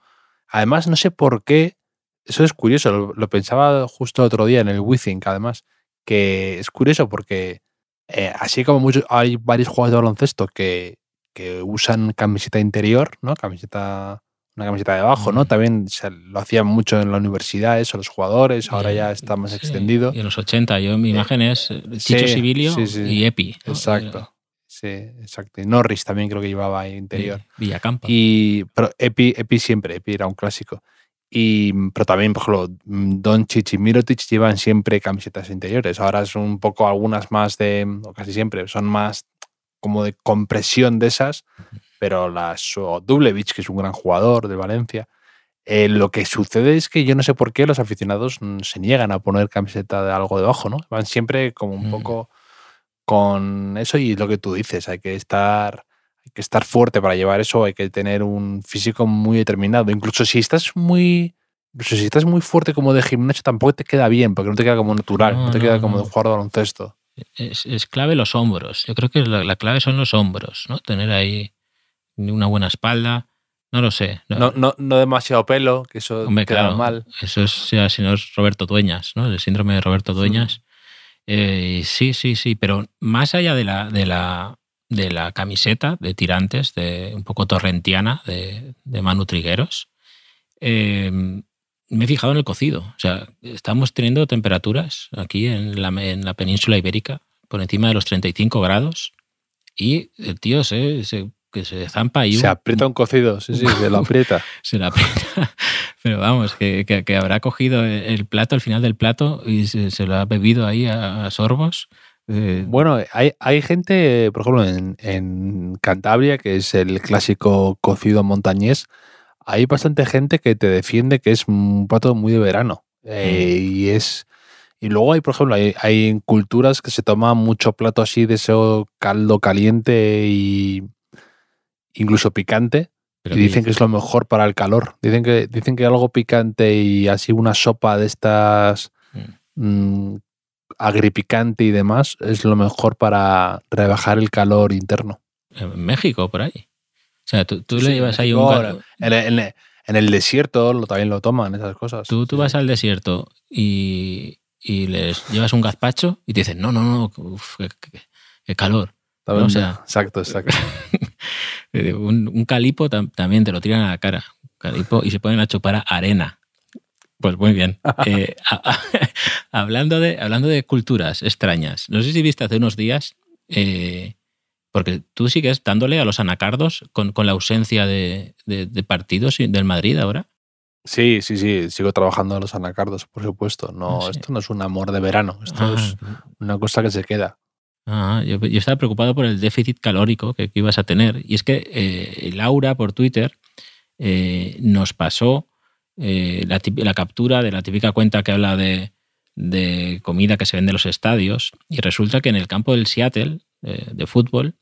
S2: Además, no sé por qué eso es curioso, lo, pensaba justo otro día en el Withink, además, que es curioso porque eh, así como muchos, hay varios jugadores de baloncesto que, que usan camiseta interior, ¿no? Camiseta, una camiseta de abajo, ¿no? También se, lo hacían mucho en la universidad, eso, los jugadores, ahora ya está más extendido.
S3: Y en los 80, yo mi imagen es eh, Chicho Sibilio y Epi.
S2: Exacto. Sí, exacto. Y Norris también creo que llevaba ahí interior.
S3: Villacampa.
S2: Y, pero Epi, Epi siempre, Epi era un clásico. Y, pero también, por ejemplo, Don y Mirotic llevan siempre camisetas interiores. Ahora es un poco algunas más de, o casi siempre, son más como de compresión de esas, pero las o Dublevich, que es un gran jugador de Valencia, eh, lo que sucede es que yo no sé por qué los aficionados se niegan a poner camiseta de algo debajo, ¿no? Van siempre como un poco con eso y lo que tú dices, hay que estar hay que estar fuerte para llevar eso, hay que tener un físico muy determinado. Incluso si estás muy. Incluso si estás muy fuerte como de gimnasio, tampoco te queda bien, porque no te queda como natural, no, te queda como de jugador de baloncesto.
S3: Es, clave los hombros. Yo creo que la, clave son los hombros, ¿no? Tener ahí una buena espalda. No lo sé.
S2: No, no, no demasiado pelo, que eso me queda mal.
S3: Eso es, si no es Roberto Dueñas, ¿no? El síndrome de Roberto Dueñas. Eh, sí, sí, sí, pero más allá de la, de la, de la camiseta de tirantes, de un poco torrentiana, de, de Manu Trigueros, eh, me he fijado en el cocido. O sea, estamos teniendo temperaturas aquí en la, en la península ibérica por encima de los 35 grados y el tío se, que se zampa y...
S2: Se aprieta un cocido, sí, sí, se lo aprieta.
S3: se lo aprieta. Pero vamos, que, que, habrá cogido el plato al final del plato y se, lo ha bebido ahí a sorbos
S2: eh, bueno, hay, hay, gente, por ejemplo, en, Cantabria, que es el clásico cocido montañés, hay bastante gente que te defiende que es un plato muy de verano. Eh, mm. y es. Y luego hay, por ejemplo, hay, culturas que se toma mucho plato así de ese caldo caliente y incluso picante. y dicen que es lo mejor para el calor. Dicen que, dicen que algo picante y así una sopa de estas mm. Mm, agripicante y demás es lo mejor para rebajar el calor interno.
S3: En México, por ahí. O sea, tú, le llevas ahí un...
S2: En, en, el desierto lo, también lo toman, esas cosas.
S3: Tú, tú vas al desierto y, y, les llevas un gazpacho y te dicen, no, no, no, qué, calor.
S2: O sea, exacto, exacto.
S3: un, un, calipo también te lo tiran a la cara. Calipo, y se ponen a chupar arena. Pues muy bien. Eh, hablando, de, hablando de culturas extrañas, no sé si viste hace unos días, eh, porque tú sigues dándole a los anacardos con, la ausencia de, partidos del Madrid ahora.
S2: Sí, sí, sí, sigo trabajando en los anacardos, por supuesto. No, ah, Esto no es un amor de verano, esto ah, es una cosa que se queda.
S3: Ah, yo, estaba preocupado por el déficit calórico que, ibas a tener. Y es que eh, Laura por Twitter nos pasó eh, la, captura de la típica cuenta que habla de, comida que se vende en los estadios y resulta que en el campo del Seattle eh, de fútbol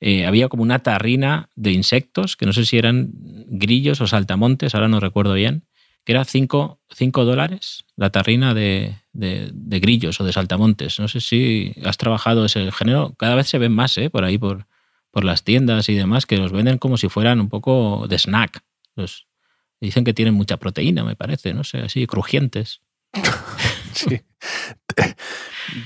S3: eh, había como una tarrina de insectos, que no sé si eran grillos o saltamontes, ahora no recuerdo bien, que era 5 dólares la tarrina de, grillos o de saltamontes. No sé si has trabajado ese género. Cada vez se ven más ¿eh? por ahí, por, por las tiendas y demás, que los venden como si fueran un poco de snack. Los, dicen que tienen mucha proteína, me parece, no sé, así, crujientes.
S2: sí.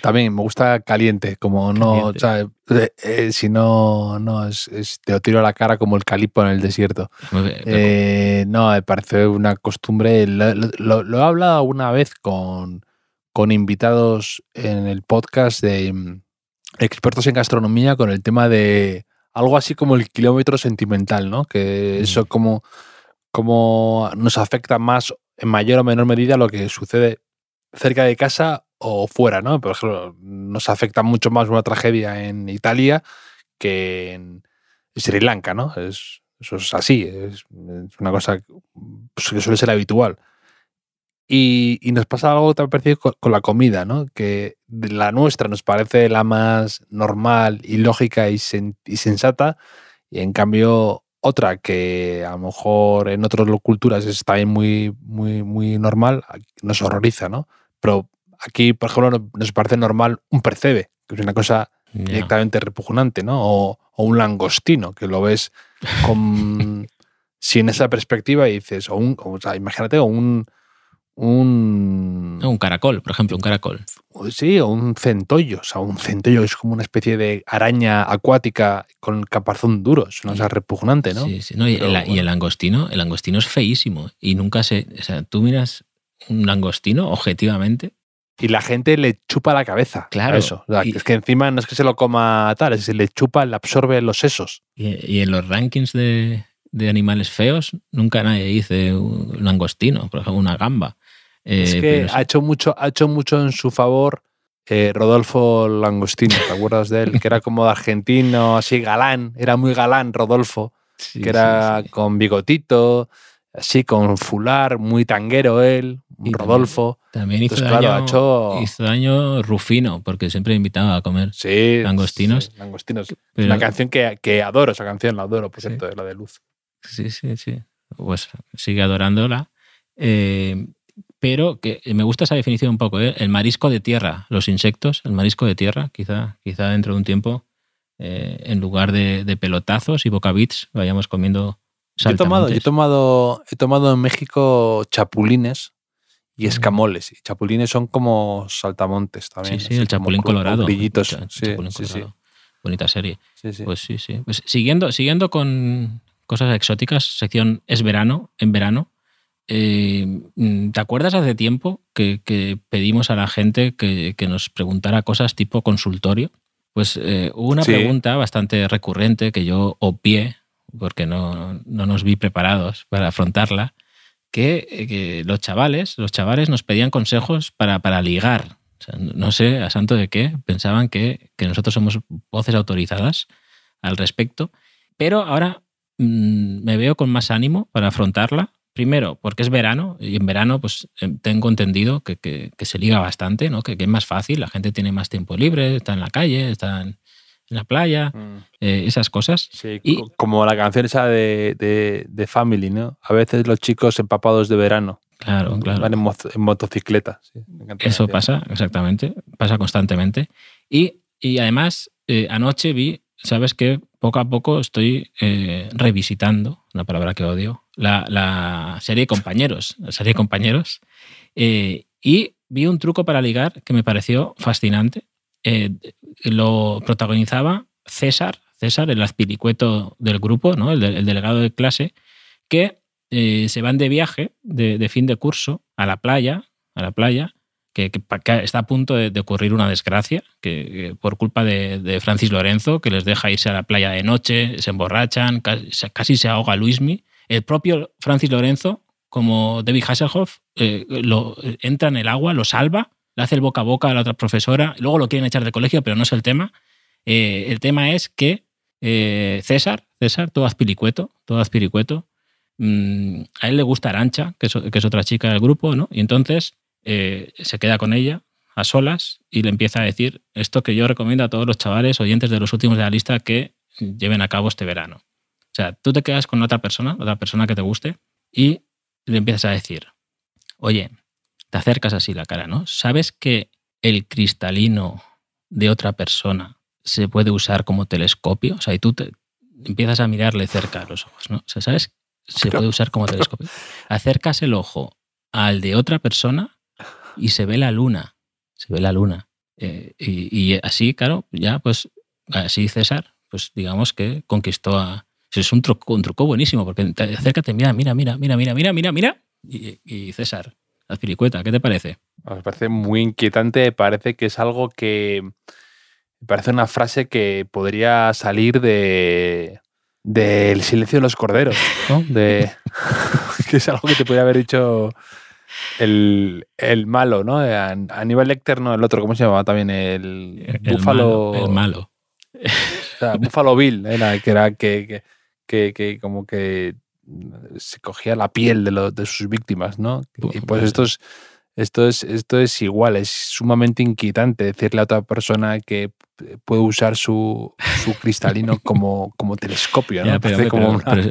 S2: También me gusta caliente, como no, eh, eh, si no, no, es, te lo tiro a la cara como el calipo en el desierto. Eh, no, me parece una costumbre. Lo, he hablado una vez con, con invitados en el podcast de mm, expertos en gastronomía con el tema de algo así como el kilómetro sentimental, ¿no? Que mm. eso como, como nos afecta más en mayor o menor medida lo que sucede cerca de casa o fuera, ¿no? Por ejemplo, nos afecta mucho más una tragedia en Italia que en Sri Lanka, ¿no? Es, eso es así, es, una cosa pues, que suele ser habitual. Y, nos pasa algo también parecido con, la comida, ¿no? Que la nuestra nos parece la más normal y lógica y, y sensata, y en cambio otra que a lo mejor en otras culturas es también muy, muy, muy normal, nos horroriza, ¿no? Pero aquí, por ejemplo, nos parece normal un percebe, que es una cosa directamente repugnante, ¿no? O, un langostino, que lo ves con, sin esa perspectiva y dices, o un, o sea, imagínate, o un, un...
S3: Un caracol, por ejemplo, un caracol.
S2: Sí, o un centollo. O sea, un centollo es como una especie de araña acuática con caparazón duro. Es una cosa repugnante, ¿no?
S3: Sí, sí. y, el, langostino, el langostino es feísimo. Y nunca se... O sea, tú miras un langostino objetivamente
S2: y la gente le chupa la cabeza. Claro. eso. es que encima no es que se lo coma tal, es que se le chupa, le absorbe los sesos.
S3: Y, en los rankings de, de, animales feos, nunca nadie dice un langostino, por ejemplo, una gamba.
S2: es eh, que ha hecho, mucho, ha hecho mucho en su favor eh, Rodolfo Langostino, ¿te acuerdas de él? Que era como de argentino, así galán, era muy galán Rodolfo, que era con bigotito, así con fular, muy tanguero él, Rodolfo.
S3: También, hizo, daño, Rufino, porque siempre invitaba a comer langostinos.
S2: langostinos. Una canción que, adoro, esa canción la adoro, por cierto, la de Luz.
S3: Sí, sí, sí. Pues sigue adorándola. Eh, pero que me gusta esa definición un poco, ¿eh? el marisco de tierra, los insectos, el marisco de tierra, quizá, quizá dentro de un tiempo, eh, en lugar de, pelotazos y bocabits, vayamos comiendo
S2: he tomado, he tomado, he tomado en México chapulines y mm. escamoles. Y chapulines son como saltamontes también.
S3: Sí, sí, el chapulín colorado.
S2: Brillitos. Sí, sí,
S3: Bonita serie. Pues sí, sí. Pues siguiendo, siguiendo con cosas exóticas, sección Es verano, en verano. Eh, ¿Te acuerdas hace tiempo que, pedimos a la gente que, nos preguntara cosas tipo consultorio? Pues eh, hubo una pregunta bastante recurrente que yo obvié porque no, no nos vi preparados para afrontarla, que, que, los chavales, los chavales nos pedían consejos para, para ligar. no sé a santo de qué, pensaban que, que, nosotros somos voces autorizadas al respecto, pero ahora mm, me veo con más ánimo para afrontarla. Primero, porque es verano y en verano pues em, tengo entendido que, que, que se liga bastante, ¿no? que, es más fácil, la gente tiene más tiempo libre, está en la calle, está en, en la playa, mm. eh, esas cosas.
S2: Sí, como la canción esa de, de, Family, ¿no? A veces los chicos empapados de verano.
S3: Claro, claro.
S2: Van en, motocicleta.
S3: Eso pasa, exactamente. Pasa constantemente. Y, y además, eh, anoche vi, sabes que poco a poco estoy eh, revisitando, una palabra que odio, la, la, serie Compañeros. La serie Compañeros. y vi un truco para ligar que me pareció fascinante eh, lo protagonizaba César, César, el aspiricueto del grupo, ¿no? el, delegado de clase, que eh, se van de viaje de, fin de curso a la playa, a la playa, que, está a punto de, ocurrir una desgracia, que, por culpa de, Francis Lorenzo, que les deja irse a la playa de noche, se emborrachan, casi, se ahoga Luismi. El propio Francis Lorenzo, como David Hasselhoff, eh, lo, entra en el agua, lo salva le hace el boca a boca a la otra profesora, luego lo quieren echar de colegio, pero no es el tema. Eh, el tema es que eh, César, César, todo aspiricueto, todo aspiricueto, mm, a él le gusta Arancha, que es, otra chica del grupo, ¿no? Y entonces eh, se queda con ella a solas y le empieza a decir esto que yo recomiendo a todos los chavales oyentes de los últimos de la lista que lleven a cabo este verano. O sea, tú te quedas con otra persona, otra persona que te guste, y le empiezas a decir, Oye, te acercas así la cara, ¿no? ¿Sabes que el cristalino de otra persona se puede usar como telescopio? O sea, y tú te empiezas a mirarle cerca a los ojos, ¿no? O sea, ¿sabes? Se puede usar como telescopio. Acercas el ojo al de otra persona y se ve la luna. Se ve la luna. Eh, y, así, claro, ya pues así César, pues digamos que conquistó a, es un truco, un truco buenísimo, porque te, acércate, mira, mira, mira, mira, mira, mira, mira. Y, y César, la piricueta, ¿qué te parece?
S2: Me parece muy inquietante, parece que es algo que. Me parece una frase que podría salir de. del silencio de los corderos, ¿no? De, que es algo que te podría haber dicho el, el malo, ¿no? Aníbal Lecter, no, el otro, ¿cómo se llamaba también? El, Búfalo.
S3: el malo.
S2: O sea, Búfalo Bill, era, que era que, que, que como que se cogía la piel de, de sus víctimas, ¿no? Y pues esto es, esto, es, esto es igual, es sumamente inquietante decirle a otra persona que puede usar su, su cristalino como, como telescopio, ¿no?
S3: pero,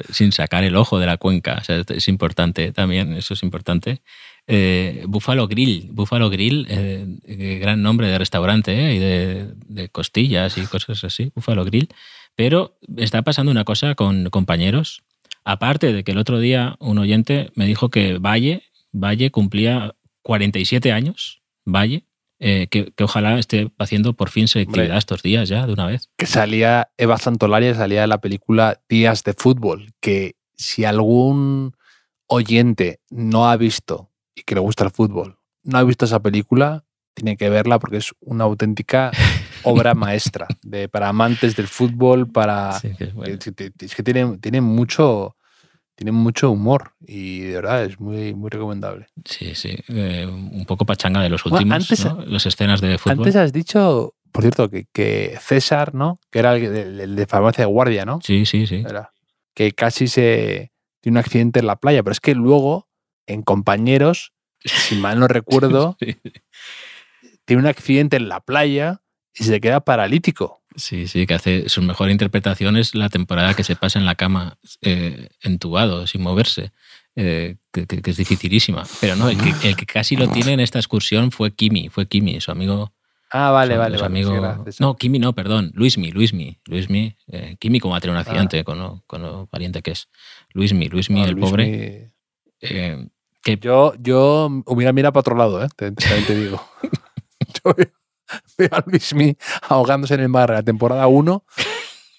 S3: sin sacar el ojo de la cuenca, o sea, es importante también, eso es importante. Eh, Buffalo Grill, Buffalo Grill, eh, gran nombre de restaurante eh, y de, de, costillas y cosas así, Buffalo Grill. Pero está pasando una cosa con compañeros Aparte de que el otro día un oyente me dijo que Valle, Valle cumplía 47 años, Valle, eh, que, ojalá esté haciendo por fin selectividad estos días ya, de una vez.
S2: Que salía Eva Santolaria, salía de la película Días de Fútbol, que si algún oyente no ha visto y que le gusta el fútbol, no ha visto esa película, tiene que verla porque es una auténtica obra maestra de, para amantes del fútbol, para... es, que tiene, tiene mucho tiene mucho humor y de verdad es muy, muy recomendable.
S3: Sí, sí. Eh, un poco pachanga de los últimos, antes, Las escenas de fútbol.
S2: Antes has dicho, por cierto, que, que César, ¿no? Que era el, de farmacia de guardia, ¿no?
S3: Sí, sí, sí.
S2: que casi se tiene un accidente en la playa, pero es que luego, en compañeros, si mal no recuerdo, tiene un accidente en la playa y se queda paralítico.
S3: Sí, sí, que hace su mejor interpretación es la temporada que se pasa en la cama eh, entubado, sin moverse, eh, que, es dificilísima. Pero no, el que, el que, casi lo tiene en esta excursión fue Kimi, fue Kimi, su amigo.
S2: Ah, vale, vale.
S3: amigo, no, Kimi no, perdón, Luismi, Luismi, Luismi. Eh, Kimi como ha tenido un ah. accidente con, lo, con, lo, pariente que es. Luismi, Luismi, el pobre.
S2: Eh, que... Yo, yo hubiera mirado para otro lado, ¿eh? te, te digo. yo, veo a Luismi ahogándose en el mar en la temporada 1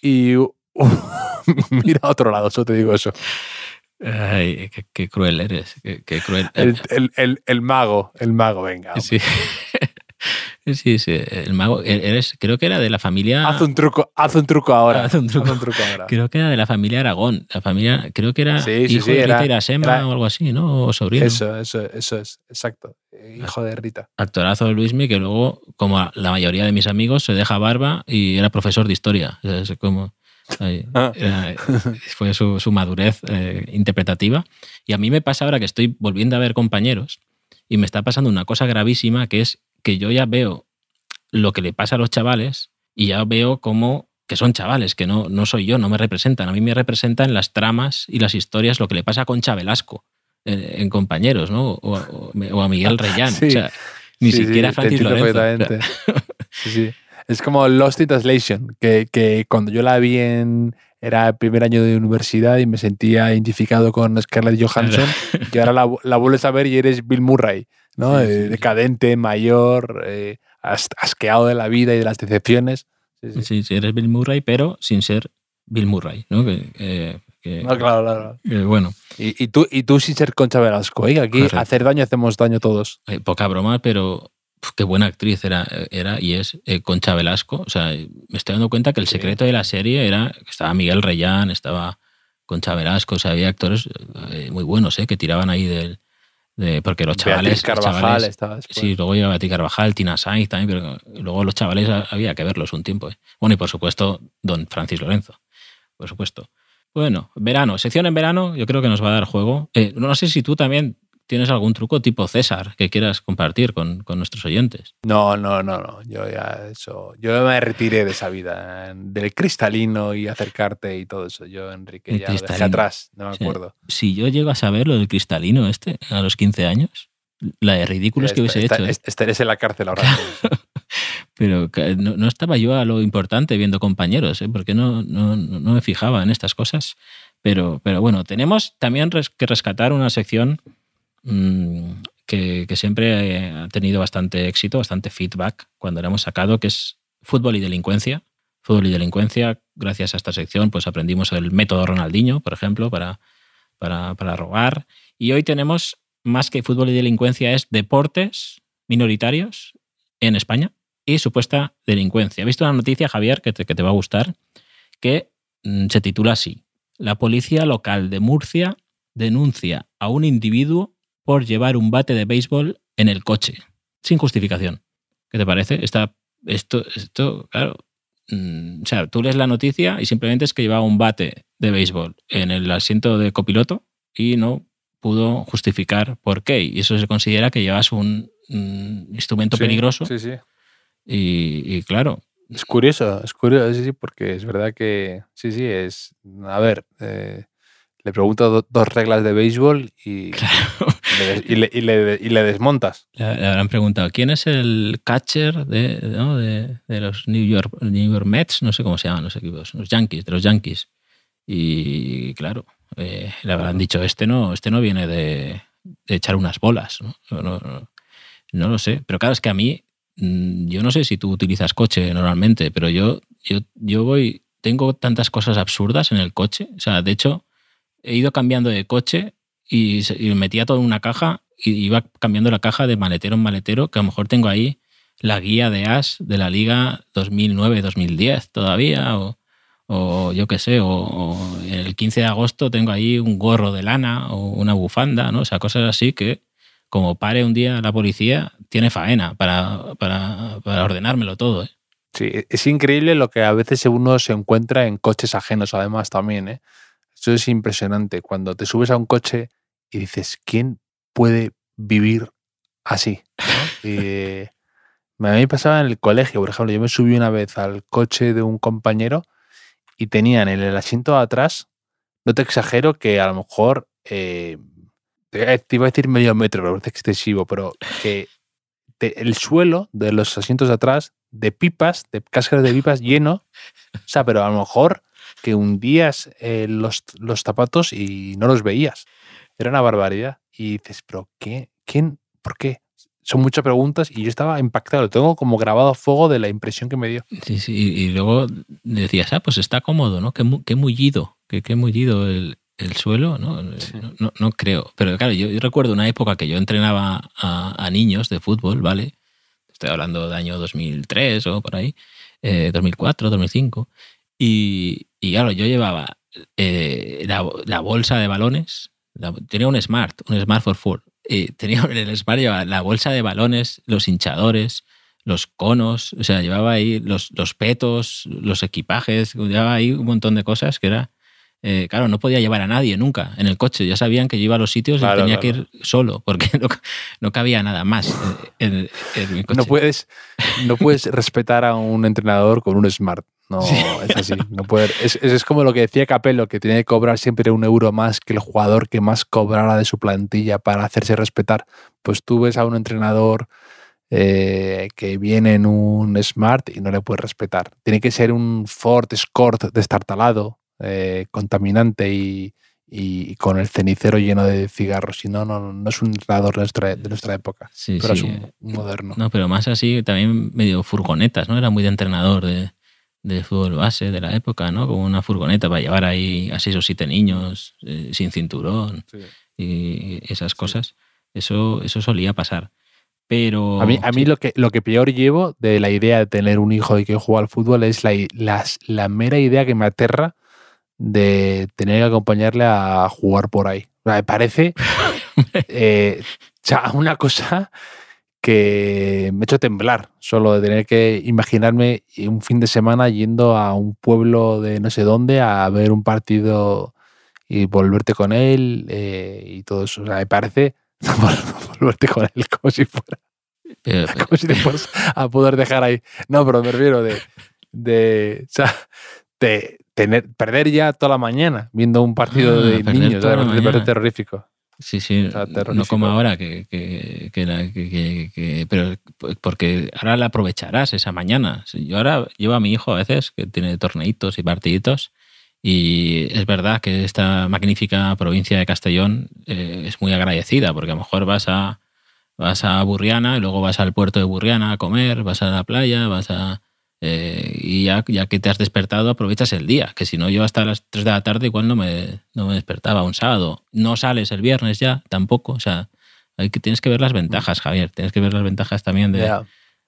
S2: y mira a otro lado, solo te digo eso.
S3: Ay, qué, cruel eres, qué, cruel.
S2: El, el, el, el, mago, el mago, venga.
S3: Sí. Sí, sí, el mago, e-, eres, creo que era de la familia.
S2: Haz un truco, haz un truco ahora.
S3: Haz un truco, ahora. Creo que era de la familia Aragón. La familia, creo que era hijo de Rita Irasema o algo así, ¿no? O sobrino.
S2: Eso, eso, eso es, exacto. Hijo de Rita.
S3: Actorazo de Luismi, que luego, como la mayoría de mis amigos, se deja barba y era profesor de historia. es como. Ah. fue su, su madurez eh, interpretativa. Y a mí me pasa ahora que estoy volviendo a ver compañeros y me está pasando una cosa gravísima que es que yo ya veo lo que le pasa a los chavales y ya veo como que son chavales, que no, no soy yo, no me representan. A mí me representan las tramas y las historias, lo que le pasa con Chabelasco en, compañeros, ¿no? O, a Miguel Reyán. o sea, ni siquiera Francis Lorenzo.
S2: Es como Lost in Translation, que, que cuando yo la vi en, era el primer año de universidad y me sentía identificado con Scarlett Johansson y ahora la, la, vuelves a ver y eres Bill Murray, ¿no? Eh, decadente, mayor, eh, asqueado de la vida y de las decepciones.
S3: Sí, sí. eres Bill Murray, pero sin ser Bill Murray, ¿no? Que,
S2: no, claro,
S3: claro. bueno.
S2: Y, y, tú, y tú sin ser Concha Velasco, ¿eh? Aquí hacer daño hacemos daño todos.
S3: poca broma, pero qué buena actriz era, era y es eh, Concha Velasco. O sea, me estoy dando cuenta que el secreto de la serie era que estaba Miguel Reyán, estaba Concha Velasco, o sea, había actores eh, muy buenos, ¿eh? Que tiraban ahí del... De, porque los chavales...
S2: Carvajal estaba
S3: Sí, luego iba Betty Carvajal, Tina Sainz también, pero luego los chavales había que verlos un tiempo. ¿eh? Bueno, y por supuesto, don Francis Lorenzo, por supuesto. Bueno, verano, sección en verano, yo creo que nos va a dar juego. no sé si tú también ¿Tienes algún truco tipo César que quieras compartir con, nuestros oyentes?
S2: No, no, no, no. Yo ya eso. Yo me retiré de esa vida, del cristalino y acercarte y todo eso. Yo, Enrique, ya lo dejé atrás, no me acuerdo.
S3: Si yo llego a saber lo del cristalino este a los 15 años, la de ridículos que hubiese hecho. ¿eh?
S2: Estarías en la cárcel ahora.
S3: Pero no, estaba yo a lo importante viendo compañeros, ¿eh? porque no, no, no, me fijaba en estas cosas. Pero, pero bueno, tenemos también que rescatar una sección mm, que, siempre ha tenido bastante éxito, bastante feedback cuando la hemos sacado, que es fútbol y delincuencia. Fútbol y delincuencia, gracias a esta sección, pues aprendimos el método Ronaldinho, por ejemplo, para, para, para robar. Y hoy tenemos más que fútbol y delincuencia, es deportes minoritarios en España y supuesta delincuencia. He visto una noticia, Javier, que te, que te va a gustar, que mm, se titula así. La policía local de Murcia denuncia a un individuo por llevar un bate de béisbol en el coche, sin justificación. ¿Qué te parece? esto, esto, claro, mm, o sea, tú lees la noticia y simplemente es que llevaba un bate de béisbol en el asiento de copiloto y no pudo justificar por qué. Y eso se considera que llevas un, instrumento peligroso.
S2: Sí, sí.
S3: Y, claro.
S2: Es curioso, es curioso, sí, sí, porque es verdad que, sí, sí, es, a ver, eh, le pregunto dos reglas de béisbol y, y, le, y, le, desmontas.
S3: Le, habrán preguntado, ¿quién es el catcher de, de, los New York, New York Mets? No sé cómo se llaman los equipos, los Yankees, de los Yankees. Y claro, eh, le habrán dicho, este no, este no viene de, echar unas bolas. ¿no? No, lo sé. Pero claro, es que a mí, mm, yo no sé si tú utilizas coche normalmente, pero yo, yo, yo voy, tengo tantas cosas absurdas en el coche. O sea, de hecho, he ido cambiando de coche y, metía todo en una caja y iba cambiando la caja de maletero en maletero, que a lo mejor tengo ahí la guía de AS de la Liga 2009-2010 todavía, o, yo qué sé, o, el 15 de agosto tengo ahí un gorro de lana o una bufanda, ¿no? O sea, cosas así que como pare un día la policía, tiene faena para, para, ordenármelo todo, ¿eh?
S2: Sí, es increíble lo que a veces uno se encuentra en coches ajenos, además también, ¿eh? Eso es impresionante. Cuando te subes a un coche y dices, ¿quién puede vivir así? y, a mí me pasaba en el colegio, por ejemplo, yo me subí una vez al coche de un compañero y tenían en el asiento de atrás, no te exagero que a lo mejor, eh, te iba a decir medio metro, pero parece excesivo, pero que el suelo de los asientos de atrás, de pipas, de cáscaras de pipas lleno, o sea, pero a lo mejor que hundías eh, los, los zapatos y no los veías. Era una barbaridad. Y dices, pero ¿qué? ¿Quién? ¿Por qué? son muchas preguntas y yo estaba impactado. Lo tengo como grabado a fuego de la impresión que me dio.
S3: Sí, sí. Y luego decías, ah, pues está cómodo, ¿no? Qué, qué mullido, qué, qué mullido el, el suelo, ¿no? ¿no? ¿no? creo. Pero claro, yo, recuerdo una época que yo entrenaba a, niños de fútbol, ¿vale? Estoy hablando de año 2003 o por ahí, 2004, 2005. Y, y claro, yo llevaba eh, la, la, bolsa de balones, tenía un Smart, un Smart for Four tenía en el Smart la bolsa de balones, los hinchadores, los conos, o sea, llevaba ahí los, los petos, los equipajes, llevaba ahí un montón de cosas que era... Eh, claro, no podía llevar a nadie nunca en el coche. Ya sabían que yo iba a los sitios y tenía que ir solo, porque no, no cabía nada más en, mi coche.
S2: No puedes, no puedes respetar a un entrenador con un smart. No, es así. No puede, es, es, como lo que decía Capello, que tiene que cobrar siempre un euro más que el jugador que más cobrara de su plantilla para hacerse respetar. Pues tú ves a un entrenador eh, que viene en un Smart y no le puedes respetar. Tiene que ser un Ford Escort destartalado, eh, contaminante y, y, con el cenicero lleno de cigarros. Si no, no, no es un entrenador de nuestra, de nuestra época, sí, pero es un, moderno.
S3: No, pero más así, también medio furgonetas, ¿no? Era muy de entrenador de de fútbol base de la época, ¿no? Como una furgoneta para llevar ahí a seis o siete niños eh, sin cinturón y esas cosas. Eso, eso solía pasar. Pero.
S2: A mí, a mí lo, que, lo que peor llevo de la idea de tener un hijo y que juega al fútbol es la, la, mera idea que me aterra de tener que acompañarle a jugar por ahí. me parece eh, una cosa que me ha hecho temblar solo de tener que imaginarme un fin de semana yendo a un pueblo de no sé dónde a ver un partido y volverte con él eh, y todo eso. O sea, me parece volverte con él como si fuera. como si te fueras a poder dejar ahí. No, pero me refiero de. de o sea, de tener, perder ya toda la mañana viendo un partido ah, de niños. Parece terrorífico.
S3: Sí, sí, no como ahora, que, que, que, pero porque ahora la aprovecharás esa mañana. Yo ahora llevo a mi hijo a veces, que tiene torneitos y partiditos, y es verdad que esta magnífica provincia de Castellón eh, es muy agradecida, porque a lo mejor vas a, vas a Burriana y luego vas al puerto de Burriana a comer, vas a la playa, vas a eh, y ya, ya, que te has despertado, aprovechas el día, que si no, yo hasta las 3 de la tarde igual no me, no me despertaba un sábado. No sales el viernes ya, tampoco. O sea, hay que, tienes que ver las ventajas, Javier. Tienes que ver las ventajas también de,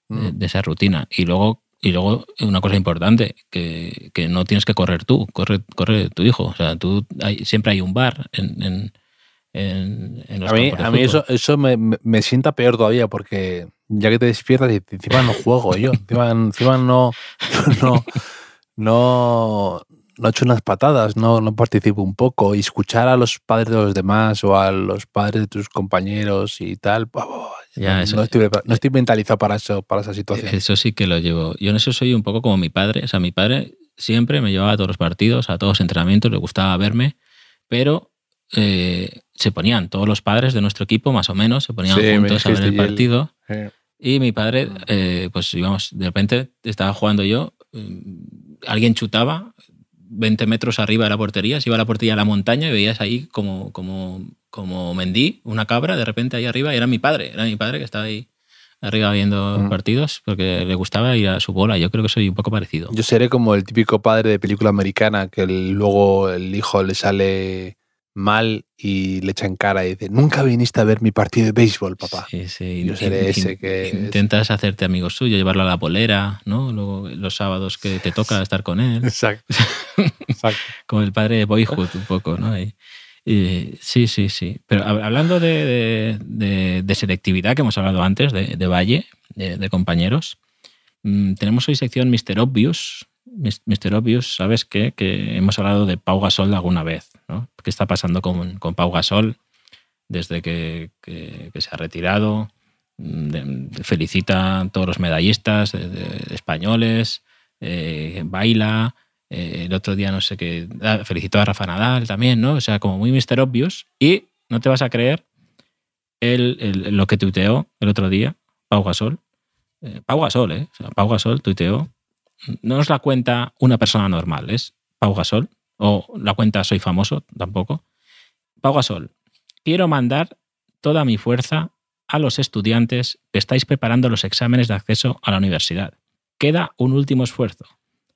S3: de, esa rutina. Y luego, y luego una cosa importante, que, que, no tienes que correr tú, corre, corre tu hijo. O sea, tú hay, siempre hay un bar en, en
S2: a mí, a mí eso, eso me, me, sienta peor todavía porque ya que te despiertas y encima no juego yo, encima, encima no, no, no, no echo unas patadas, no, no participo un poco y escuchar a los padres de los demás o a los padres de tus compañeros y tal, ya, no, estoy, no, estoy, mentalizado para eso, para esa situación.
S3: Eso sí que lo llevo. Yo en eso soy un poco como mi padre, o sea, mi padre siempre me llevaba a todos los partidos, a todos los entrenamientos, le gustaba verme, pero eh, se ponían todos los padres de nuestro equipo, más o menos, se ponían juntos a ver el partido. Y mi padre, eh, pues íbamos, de repente estaba jugando yo, mm, alguien chutaba 20 metros arriba de la portería, se iba a la portería a la montaña y veías ahí como, como, como Mendí, una cabra, de repente ahí arriba, y era mi padre, era mi padre que estaba ahí arriba viendo mm. partidos porque le gustaba ir a su bola. Yo creo que soy un poco parecido.
S2: Yo seré como el típico padre de película americana que luego el hijo le sale mal y le echa en cara y dice, nunca viniste a ver mi partido de béisbol, papá.
S3: Sí, sí. Yo seré ese que... Intentas hacerte amigo suyo, llevarlo a la polera, ¿no? Luego los sábados que te toca estar con él.
S2: Exacto.
S3: Como el padre de Boyhood un poco, ¿no? sí, sí, sí. Pero hablando de, selectividad que hemos hablado antes, de, Valle, de, compañeros, mm, tenemos hoy sección Mr. Obvious, Mr. Obvious, ¿sabes qué? Que hemos hablado de Pau Gasol alguna vez, ¿no? ¿Qué está pasando con, con Pau Gasol desde que, se ha retirado? Felicita a todos los medallistas españoles, eh, baila. Eh, el otro día no sé qué, felicitó a Rafa Nadal también, ¿no? O sea, como muy Mr. Obvious. Y no te vas a creer el, lo que tuiteó el otro día Pau Gasol. Eh, Pau Gasol, ¿eh? Pau Gasol tuiteó no es la cuenta una persona normal, es Pau Gasol, o la cuenta Soy Famoso, tampoco. Pau Gasol, quiero mandar toda mi fuerza a los estudiantes que estáis preparando los exámenes de acceso a la universidad. Queda un último esfuerzo,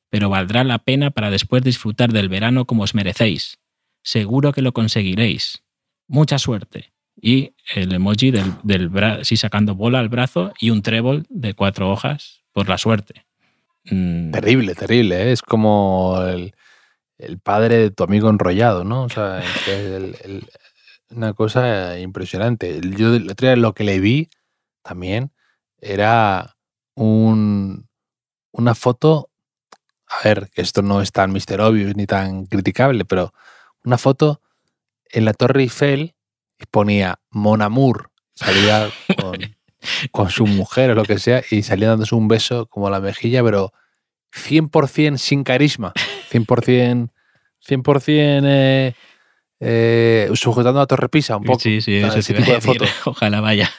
S3: pero valdrá la pena para después disfrutar del verano como os merecéis. Seguro que lo conseguiréis. Mucha suerte. Y el emoji del, del sí sacando bola al brazo y un trébol de cuatro hojas por la suerte.
S2: Mm. Terrible, terrible. ¿eh? Es como el, padre de tu amigo enrollado, ¿no? O sea, es una cosa impresionante. Yo el otro día lo que le vi también era un, una foto. A ver, que esto no es tan Mister Obvious ni tan criticable, pero una foto en la Torre Eiffel y ponía Mon Amour. Salía con, con su mujer o lo que sea y salía dándose un beso como a la mejilla, pero 100% sin carisma, 100%, 100% eh, eh, sujetando a Torre Pisa un poco.
S3: Sí, sí, ese tipo de foto. Ojalá vaya,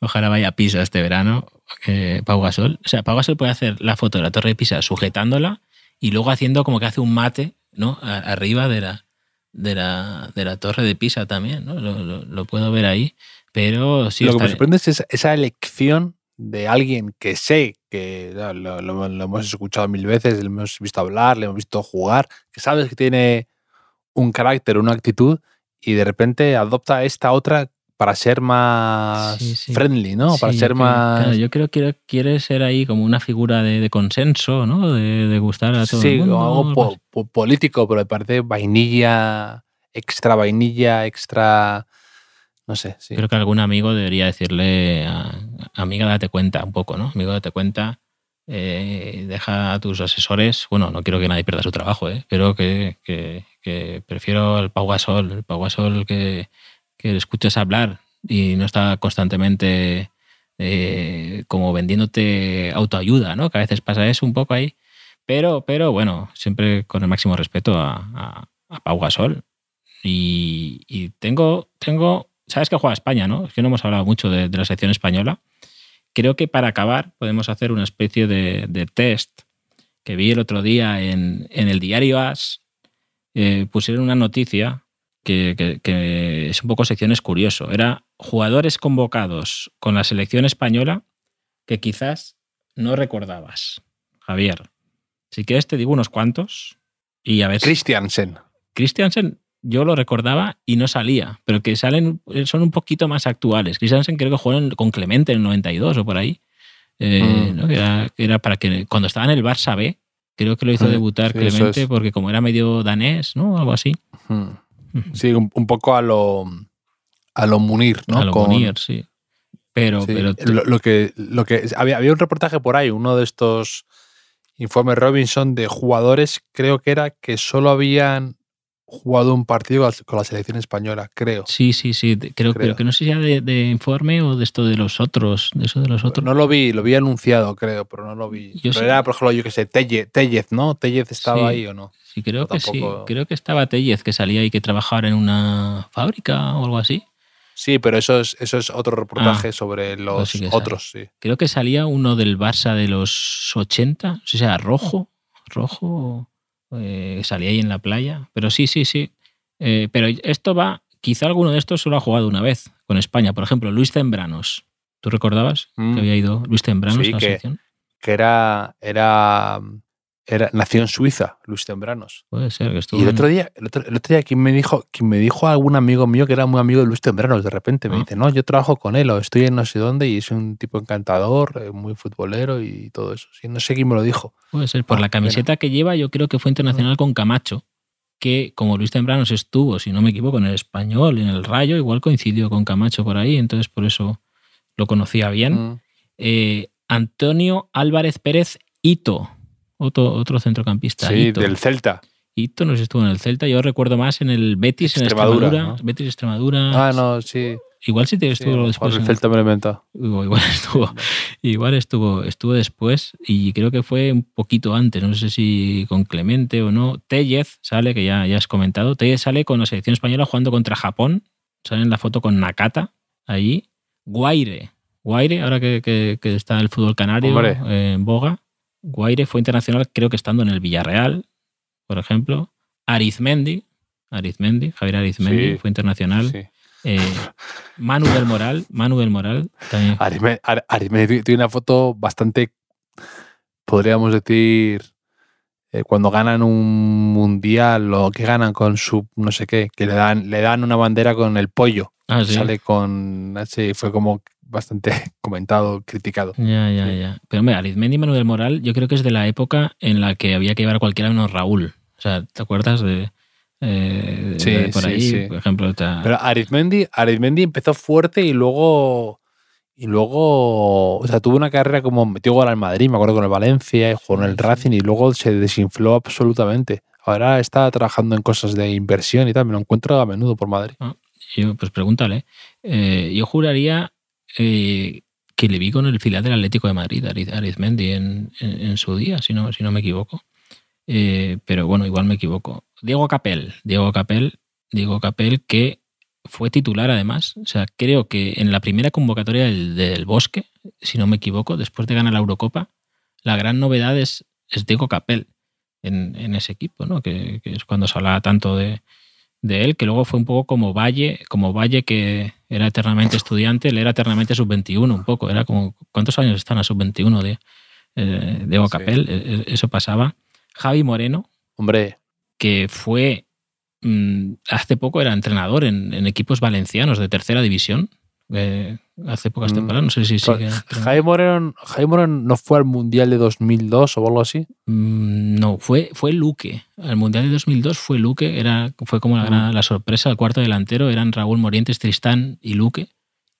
S3: ojalá vaya a Pisa este verano, eh, Pau Gasol. O sea, Pau Gasol puede hacer la foto de la Torre de Pisa sujetándola y luego haciendo como que hace un mate, ¿no? arriba de la, de la, de la Torre de Pisa también, ¿no? Lo, lo puedo ver ahí. Pero sí.
S2: Lo que me sorprende es esa elección de alguien que sé que lo, hemos escuchado mil veces, le hemos visto hablar, le hemos visto jugar, que sabes que tiene un carácter, una actitud y de repente adopta esta otra para ser más friendly, ¿no? para ser más...
S3: yo creo que quiere ser ahí como una figura de, consenso, ¿no? De, gustar a todo
S2: el
S3: mundo.
S2: Sí, algo político, pero me parece vainilla, extra vainilla, extra no sé.
S3: Creo que algún amigo debería decirle, amiga, date cuenta un poco, ¿no? Amigo, date cuenta, eh, deja a tus asesores, bueno, no quiero que nadie pierda su trabajo, ¿eh? pero que, prefiero al Pau Gasol, el Pau Gasol que, que escuches hablar y no está constantemente eh, como vendiéndote autoayuda, ¿no? Que a veces pasa eso un poco ahí. Pero, pero bueno, siempre con el máximo respeto a, a, a Pau Gasol Y, tengo, tengo, sabes que juega España, ¿no? Es que no hemos hablado mucho de, la selección española. Creo que para acabar podemos hacer una especie de, test que vi el otro día en, el diario As. Eh, pusieron una noticia que, es un poco secciones curioso. Era jugadores convocados con la selección española que quizás no recordabas, Javier. Si quieres te digo unos cuantos y a ver.
S2: Christiansen.
S3: Christiansen yo lo recordaba y no salía, pero que salen son un poquito más actuales. Christiansen creo que jugó con Clemente en el 92 o por ahí. Eh, mm. era, para que cuando estaba en el Barça B, creo que lo hizo mm, debutar Clemente porque como era medio danés, ¿no? Algo así. Mm.
S2: Sí, un, poco a lo, a lo Munir, ¿no?
S3: A lo Munir, sí. Pero, pero
S2: lo, que, lo que había, había un reportaje por ahí, uno de estos informes Robinson de jugadores, creo que era que solo habían jugado un partido con la selección española, creo.
S3: Sí, sí, sí, creo, pero que no sé si sea de, informe o de esto de los otros, de eso de los otros.
S2: No lo vi, lo vi anunciado, creo, pero no lo vi. pero era, por ejemplo, yo que sé, Tellez, ¿no? Tellez estaba ahí o no.
S3: Sí, creo que sí. Creo que estaba Tellez, que salía y que trabajaba en una fábrica o algo así.
S2: Sí, pero eso es, eso es otro reportaje ah, sobre pues los otros, sí.
S3: Creo que salía uno del Barça de los 80, o sea, rojo, rojo, eh, salía ahí en la playa. Pero sí, sí, sí. Eh, pero esto va, quizá alguno de estos solo ha jugado una vez con España. Por ejemplo, Luis Tembranos. ¿Tú recordabas que mm. había ido Luis Tembranos a la que,
S2: Que era, era era, nació en Suiza, Luis Tembranos.
S3: Puede ser que estuvo.
S2: Y el otro día, el otro, día quien me dijo, quien me dijo algún amigo mío que era muy amigo de Luis Tembranos, de repente me ah. dice, no, yo trabajo con él o estoy en no sé dónde y es un tipo encantador, eh, muy futbolero y todo eso. Sí, no sé quién me lo dijo.
S3: Puede ser, por ah, la camiseta que lleva, yo creo que fue internacional con Camacho, que como Luis Tembranos estuvo, si no me equivoco, en el español, en el Rayo, igual coincidió con Camacho por ahí, entonces por eso lo conocía bien. Mm. Eh, Antonio Álvarez Pérez Ito otro, otro centrocampista.
S2: Sí, del Celta.
S3: Hito no sé si estuvo en el Celta, yo recuerdo más en el Betis, en Extremadura. Betis Extremadura.
S2: Ah, no, sí.
S3: Igual sí estuvo después.
S2: El Celta me lo inventó.
S3: Igual estuvo, igual estuvo, estuvo después y creo que fue un poquito antes, no sé si con Clemente o no. Tellez sale, que ya, ya has comentado. Tellez sale con la selección española jugando contra Japón. Sale en la foto con Nakata ahí. Guaire. Guaire, ahora que, que, está el fútbol canario en boga. Guaire fue internacional, creo que estando en el Villarreal, por ejemplo. Arizmendi, Arizmendi, Javier Arizmendi fue internacional. Eh, Manu del Moral, Manu del Moral también.
S2: Arizmendi tiene una foto bastante, podríamos decir, eh, cuando ganan un mundial o que ganan con su no sé qué, que le dan, le dan una bandera con el pollo. Ah, Sale con. Sí, fue como bastante comentado, criticado.
S3: Ya, ya, ya. Pero mira, Arizmendi y Manuel Moral yo creo que es de la época en la que había que llevar a cualquiera menos Raúl. O sea, ¿te acuerdas de, eh, sí, por ahí, por ejemplo?
S2: Pero Arizmendi, Arizmendi empezó fuerte y luego... Y luego, o sea, tuvo una carrera como metió gol al Madrid, me acuerdo con el Valencia, y jugó en el Racing y luego se desinfló absolutamente. Ahora está trabajando en cosas de inversión y tal, me lo encuentro a menudo por Madrid. Ah,
S3: yo, pues pregúntale. Eh, yo juraría eh, que le vi con el filial del Atlético de Madrid, Arizmendi, en, en, su día, si no, si no me equivoco. Eh, pero bueno, igual me equivoco. Diego Capel, Diego Capel, Diego Capel, que fue titular además. O sea, creo que en la primera convocatoria del, Bosque, si no me equivoco, después de ganar la Eurocopa, la gran novedad es, es Diego Capel en, ese equipo, ¿no? Que, que, es cuando se hablaba tanto de, de él, que luego fue un poco como Valle, como Valle que era eternamente estudiante, él era eternamente sub-21 un poco, era como, ¿cuántos años están a sub-21 de, eh, de Ocapel? E, e, eso pasaba. Javi Moreno.
S2: Hombre.
S3: Que fue, mm, hace poco era entrenador en, en, equipos valencianos de tercera división, eh, hace pocas mm. temporadas, no sé si sigue.
S2: Jaime Moreno, Jaime no fue al Mundial de 2002 o algo así.
S3: Mm, no, fue, fue Luque. Al Mundial de 2002 fue Luque, era, fue como la, mm. la sorpresa, el cuarto delantero eran Raúl Morientes, Tristán y Luque.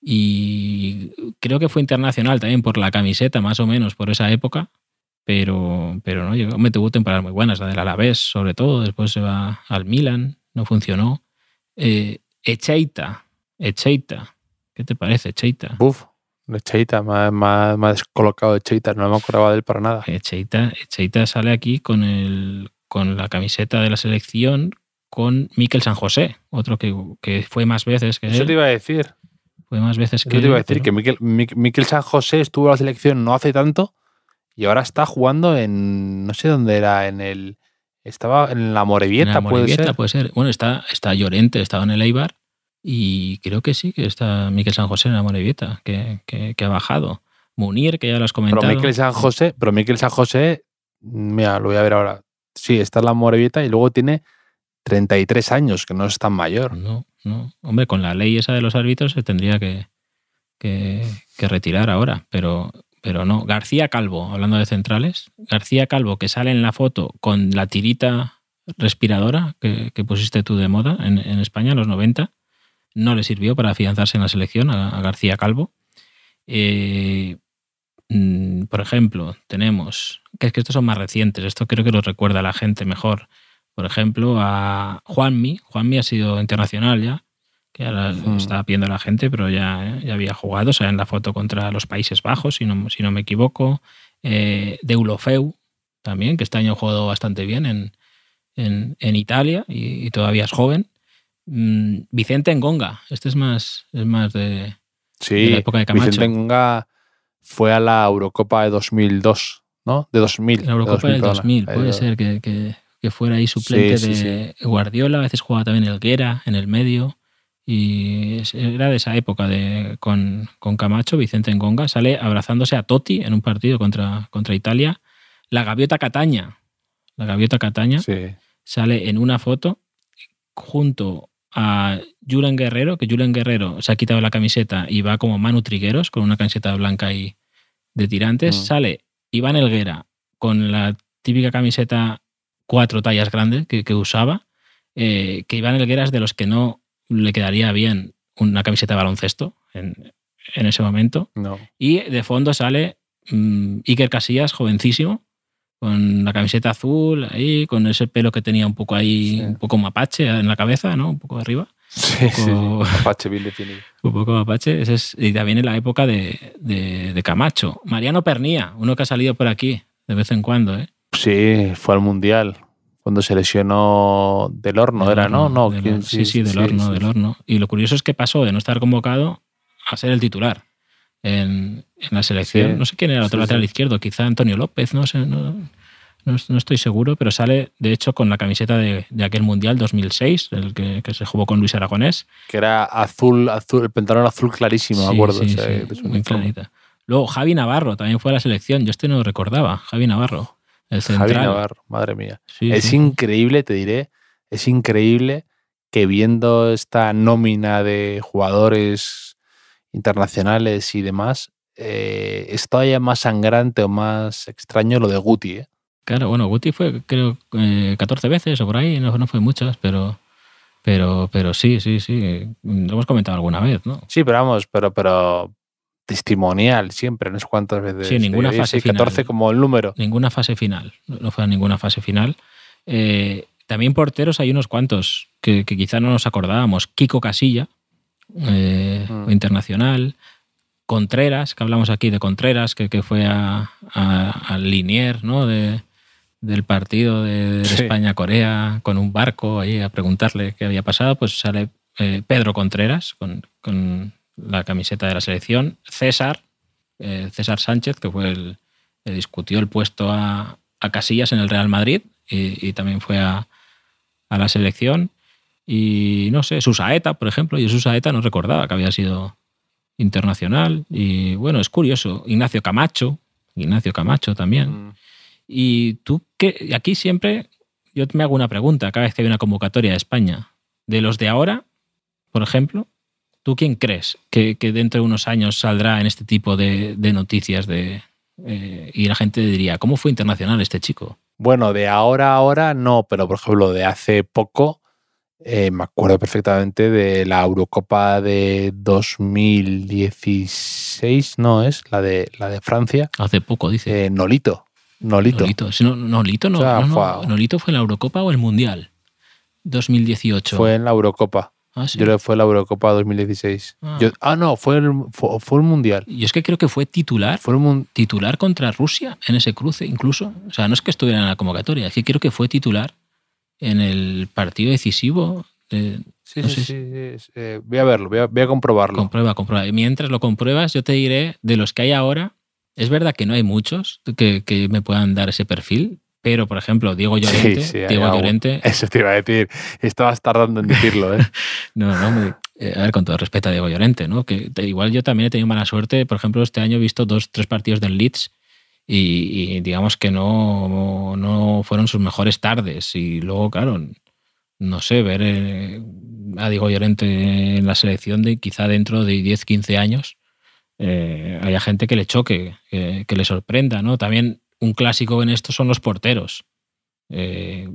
S3: Y creo que fue internacional también por la camiseta, más o menos, por esa época. Pero, pero no, me tuvo temporadas muy buenas, la del Alavés, sobre todo. Después se va al Milan, no funcionó. Eh, Echeita, Echeita, ¿Qué te parece, Cheita?
S2: Uf, Cheita, me ha, descolocado de Cheita, no me acordaba de él para nada.
S3: Cheita, Cheita sale aquí con, el, con la camiseta de la selección con Miquel San José, otro que, que fue más veces que
S2: Eso te iba a decir.
S3: Fue más veces que
S2: Eso te iba a decir, que Miquel, Miquel San José estuvo en la selección no hace tanto y ahora está jugando en, no sé dónde era, en el... Estaba en la Morevieta,
S3: en la
S2: puede ser.
S3: puede ser. Bueno, está, está Llorente, estaba en el Eibar y creo que sí, que está Miquel San José en la Morevieta, que, que, ha bajado. Munir, que ya lo has comentado.
S2: Pero Miquel San José, pero Miquel San José, mira, lo voy a ver ahora. Sí, está en la Morevieta y luego tiene 33 años, que no es tan mayor.
S3: No, no. Hombre, con la ley esa de los árbitros se tendría que, que, retirar ahora, pero, pero no. García Calvo, hablando de centrales, García Calvo que sale en la foto con la tirita respiradora que, pusiste tú de moda en, España en los 90, no le sirvió para afianzarse en la selección a, García Calvo. Eh, mm, por ejemplo, tenemos, que es que estos son más recientes, esto creo que lo recuerda la gente mejor. Por ejemplo, a Juanmi, Juanmi ha sido internacional ya, que ahora hmm. está pidiendo la gente, pero ya, ya había jugado, o sea, en la foto contra los Países Bajos, si no, si no me equivoco. Eh, Deulofeu también, que este año ha jugado bastante bien en, en, Italia y, todavía es joven. Mm, Vicente Engonga, este es más, es más de,
S2: sí,
S3: la época de Camacho.
S2: Vicente Engonga fue a la Eurocopa de 2002, ¿no? De 2000.
S3: La Eurocopa del 2000, puede ser que, que, fuera ahí suplente de Guardiola, a veces jugaba también Elguera en el medio. Y era de esa época de, con, con Camacho, Vicente Engonga, sale abrazándose a Totti en un partido contra, contra Italia. La gaviota Cataña, la gaviota Cataña, sale en una foto junto a Julen Guerrero, que Julen Guerrero se ha quitado la camiseta y va como Manu Trigueros con una camiseta blanca y de tirantes. Mm. Sale Iván Elguera con la típica camiseta cuatro tallas grandes que, usaba. Eh, que Iván Elguera es de los que no le quedaría bien una camiseta de baloncesto en, ese momento. Y de fondo sale mm, Iker Casillas, jovencísimo, con la camiseta azul, ahí, con ese pelo que tenía un poco ahí, un poco mapache en la cabeza, ¿no? Un poco arriba.
S2: Sí, sí, mapache bien definido.
S3: Un poco mapache. es, y también en la época de, de, Camacho. Mariano Pernía, uno que ha salido por aquí de vez en cuando, ¿eh?
S2: Sí, fue al Mundial cuando se lesionó del horno, era, ¿no? no
S3: sí, sí, del horno, del horno. Y lo curioso es que pasó de no estar convocado a ser el titular en, la selección. No sé quién era el otro lateral izquierdo, quizá Antonio López, no sé, no, no, estoy seguro, pero sale de hecho con la camiseta de, aquel Mundial 2006, el que, se jugó con Luis Aragonés.
S2: Que era azul, azul el pantalón azul clarísimo, me acuerdo. muy
S3: clarita. Luego Javi Navarro también fue a la selección, yo este no lo recordaba, Javi Navarro. El
S2: Javi Navarro, madre mía. es increíble, te diré, es increíble que viendo esta nómina de jugadores internacionales y demás, eh, es todavía más sangrante o más extraño lo de Guti. ¿eh?
S3: Claro, bueno, Guti fue creo 14 eh, veces o por ahí, no, no fue muchas, pero, pero, pero sí, sí, sí, lo hemos comentado alguna vez, ¿no?
S2: Sí, pero vamos, pero, pero testimonial siempre, no sé cuántas veces.
S3: Sí, ninguna fase 14
S2: final. como el número.
S3: Ninguna fase final, no fue ninguna fase final. Eh, también porteros hay unos cuantos que, quizá no nos acordábamos. Kiko Casilla, eh, mm. internacional. Contreras, que hablamos aquí de Contreras, que, fue a, al Linier ¿no? de, del partido de, España-Corea con un barco ahí a preguntarle qué había pasado, pues sale eh, Pedro Contreras con, con la camiseta de la selección. César, eh, César Sánchez, que fue el que discutió el puesto a, Casillas en el Real Madrid y, también fue a, la selección. Y no sé, Susaeta, por ejemplo, yo Susaeta no recordaba que había sido internacional. Y bueno, es curioso. Ignacio Camacho, Ignacio Camacho también. Mm. Y tú, que aquí siempre, yo me hago una pregunta cada vez que hay una convocatoria de España. De los de ahora, por ejemplo, ¿Tú quién crees que, dentro de unos años saldrá en este tipo de, noticias de, eh, y la gente diría, ¿cómo fue internacional este chico?
S2: Bueno, de ahora a ahora no, pero por ejemplo de hace poco eh, me acuerdo perfectamente de la Eurocopa de 2016, ¿no es? La de, la de Francia.
S3: Hace poco, dice.
S2: Eh, Nolito. Nolito.
S3: Nolito, no, Nolito no, Nolito fue en la Eurocopa o el Mundial 2018.
S2: Fue en la Eurocopa. Ah, Yo creo que fue la Eurocopa 2016. Ah. ah, no, fue el, fue, el Mundial.
S3: Y es que creo que fue titular.
S2: Fue un
S3: titular contra Rusia en ese cruce, incluso. O sea, no es que estuviera en la convocatoria, es que creo que fue titular en el partido decisivo.
S2: sí, sí, sí, eh, voy a verlo, voy a, comprobarlo.
S3: Comprueba, comprueba. Mientras lo compruebas, yo te diré de los que hay ahora. Es verdad que no hay muchos que, que me puedan dar ese perfil, pero, por ejemplo, Diego Llorente. Diego Llorente.
S2: Eso te iba a decir. Estabas tardando en decirlo, ¿eh?
S3: no, no, eh, a ver, con todo respeto a Diego Llorente, ¿no? Que igual yo también he tenido mala suerte. Por ejemplo, este año he visto dos, tres partidos del Leeds y, digamos que no, no, fueron sus mejores tardes. Y luego, claro, no sé, ver eh, a Diego Llorente en la selección de quizá dentro de 10, 15 años. Eh, haya gente que le choque, que, que le sorprenda, ¿no? También un clásico en esto son los porteros. Eh,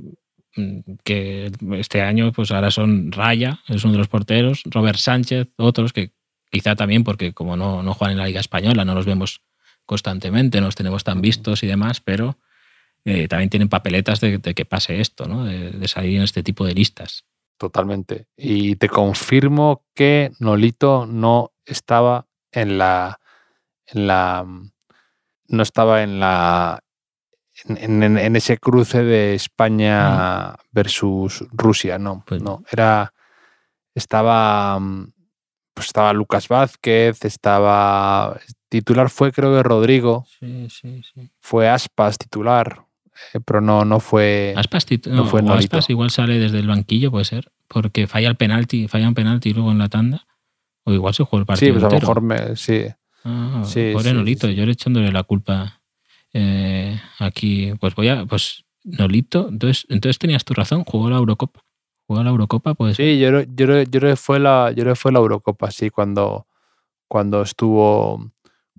S3: que este año, pues ahora son Raya, es uno de los porteros, Robert Sánchez, otros que quizá también porque como no, no juegan en la Liga Española, no los vemos constantemente, no los tenemos tan vistos y demás, pero eh, también tienen papeletas de, que pase esto, ¿no? de, salir en este tipo de listas.
S2: Totalmente. Y te confirmo que Nolito no estaba en la, en la no estaba en la en, ese cruce de España versus Rusia, no, pues no, era estaba pues estaba Lucas Vázquez, estaba titular fue creo que Rodrigo,
S3: sí, sí, sí.
S2: fue Aspas titular, eh, pero no no fue
S3: Aspas, no, fue Aspas igual sale desde el banquillo puede ser, porque falla el penalti, falla un penalti luego en la tanda, o igual se jugó el partido.
S2: Sí, pues a lo mejor me, sí.
S3: Ah, sí, pobre Nolito, yo le echándole la culpa eh, aquí. Pues voy a. Pues Nolito, entonces, entonces tenías tu razón, jugó la Eurocopa. Jugó la Eurocopa, pues.
S2: Sí, yo, yo, yo, fue la, yo fue la Eurocopa, sí, cuando, cuando estuvo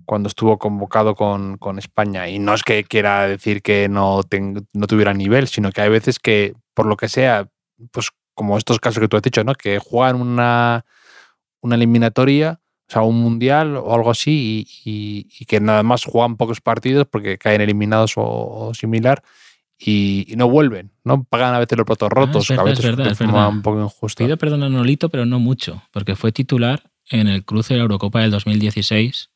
S2: cuando estuvo convocado con, con, España. Y no es que quiera decir que no, no tuviera nivel, sino que hay veces que, por lo que sea, pues como estos casos que tú has dicho, ¿no? Que juegan una, una eliminatoria o sea, un mundial o algo así, y, que nada más juegan pocos partidos porque caen eliminados o, similar y, no vuelven, ¿no? Pagan a veces los platos ah, rotos,
S3: a
S2: veces
S3: verdad,
S2: es verdad. un poco injusto.
S3: Pido perdón a Nolito, pero no mucho, porque fue titular en el cruce de la Eurocopa del 2016,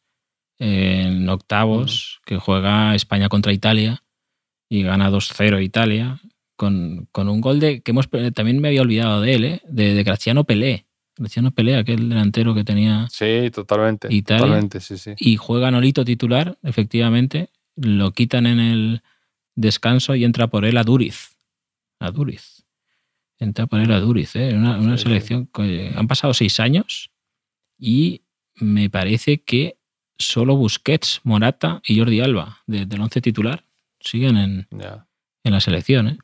S3: en octavos, que juega España contra Italia y gana 2-0 Italia, con, con, un gol de que hemos, también me había olvidado de él, ¿eh? de, de Graciano Pelé Luciano Pelea, aquel delantero que tenía.
S2: Sí, totalmente. totalmente sí, sí.
S3: Y juega Nolito titular, efectivamente. Lo quitan en el descanso y entra por él a Duriz. A Duriz. Entra por él a Duriz, ¿eh? Una, selección. Que han pasado seis años y me parece que solo Busquets, Morata y Jordi Alba, del once titular, siguen en, en la selección. ¿eh?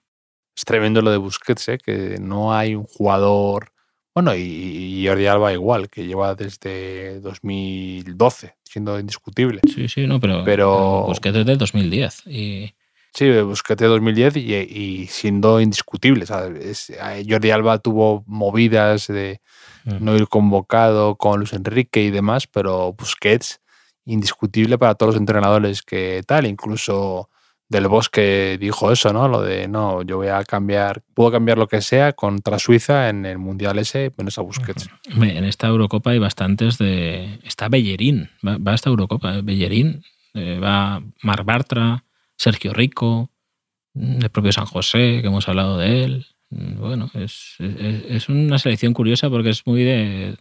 S2: Es tremendo lo de Busquets, ¿eh? que no hay un jugador bueno, y, Jordi Alba igual, que lleva desde 2012 siendo indiscutible.
S3: Sí, sí, no, pero, pero Busquets desde 2010. Y...
S2: Sí, Busquets de 2010 y, siendo indiscutible. Jordi Alba tuvo movidas de mm. no ir convocado con Luis Enrique y demás, pero Busquets indiscutible para todos los entrenadores que tal, incluso del Bosque dijo eso, ¿no? Lo de, no, yo voy a cambiar, puedo cambiar lo que sea contra Suiza en el Mundial ese, menos a Busquets.
S3: En esta Eurocopa hay bastantes de... Está Bellerín, va, a esta Eurocopa, ¿eh? Bellerín, eh, va Mar Bartra, Sergio Rico, mm, el propio San José, que hemos hablado de él. Mm, bueno, es, es, una selección curiosa porque es muy de...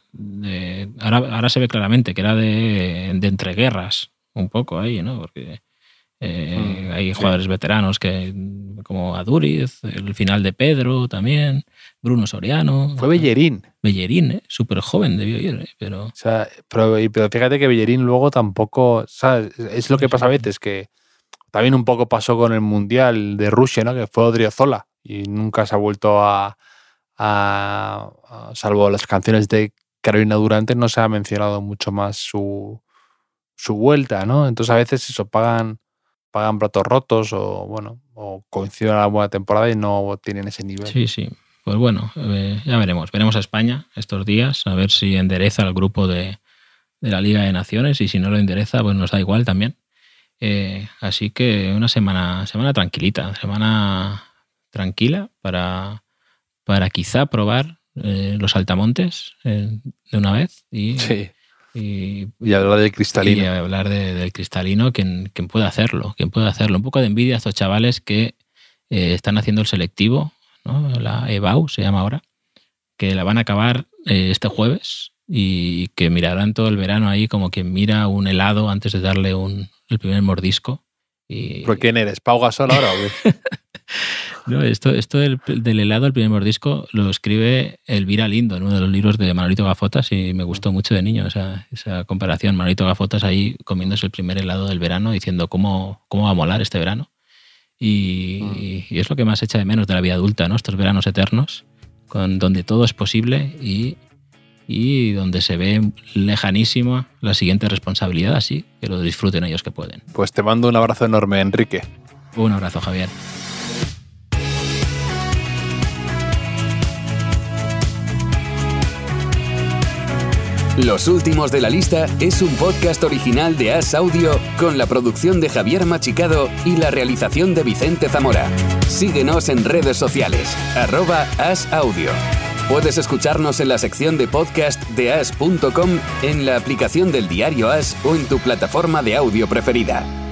S3: ahora, ahora, se ve claramente que era de, de entreguerras, un poco ahí, ¿no? Porque eh, mm, hay jugadores veteranos que como Aduriz, el final de Pedro también, Bruno Soriano.
S2: Fue Bellerín.
S3: Bellerín, ¿eh? súper joven debió ir, ¿eh? pero...
S2: pero, fíjate que Bellerín luego tampoco... Es lo que pasa a veces, que también un poco pasó con el Mundial de Rusia, ¿no? que fue Odriozola y nunca se ha vuelto a, salvo las canciones de Carolina Durante, no se ha mencionado mucho más su, su vuelta, ¿no? Entonces a veces eso pagan pagan platos rotos o bueno, o coinciden a la buena temporada y no tienen ese nivel.
S3: Sí, sí. Pues bueno, eh, ya veremos. Veremos a España estos días, a ver si endereza el grupo de, la Liga de Naciones y si no lo endereza, pues nos da igual también. Eh, así que una semana, semana tranquilita, semana tranquila para, para quizá probar eh, los altamontes de una vez y,
S2: sí. Y, hablar del cristalino.
S3: Y hablar del cristalino, quien, puede hacerlo, quien hacerlo. Un poco de envidia a estos chavales que eh, están haciendo el selectivo, ¿no? la EBAU se llama ahora, que la van a acabar eh, este jueves y que mirarán todo el verano ahí como quien mira un helado antes de darle un, el primer mordisco. Y...
S2: ¿Por quién eres? ¿Pau Gasol ahora
S3: no, esto, esto del, helado, el primer mordisco, lo escribe Elvira Lindo en uno de los libros de Manolito Gafotas y me gustó mucho de niño esa, esa comparación. Manolito Gafotas ahí comiéndose el primer helado del verano diciendo cómo, cómo va a molar este verano. Y, mm. y, es lo que más echa de menos de la vida adulta, ¿no? Estos veranos eternos, con, donde todo es posible y y donde se ve lejanísima la siguiente responsabilidad, así que lo disfruten ellos que pueden.
S2: Pues te mando un abrazo enorme, Enrique.
S3: Un abrazo, Javier.
S1: Los últimos de la lista es un podcast original de As Audio con la producción de Javier Machicado y la realización de Vicente Zamora. Síguenos en redes sociales, arroba As Audio. Puedes escucharnos en la sección de podcast de as.com, en la aplicación del diario As o en tu plataforma de audio preferida.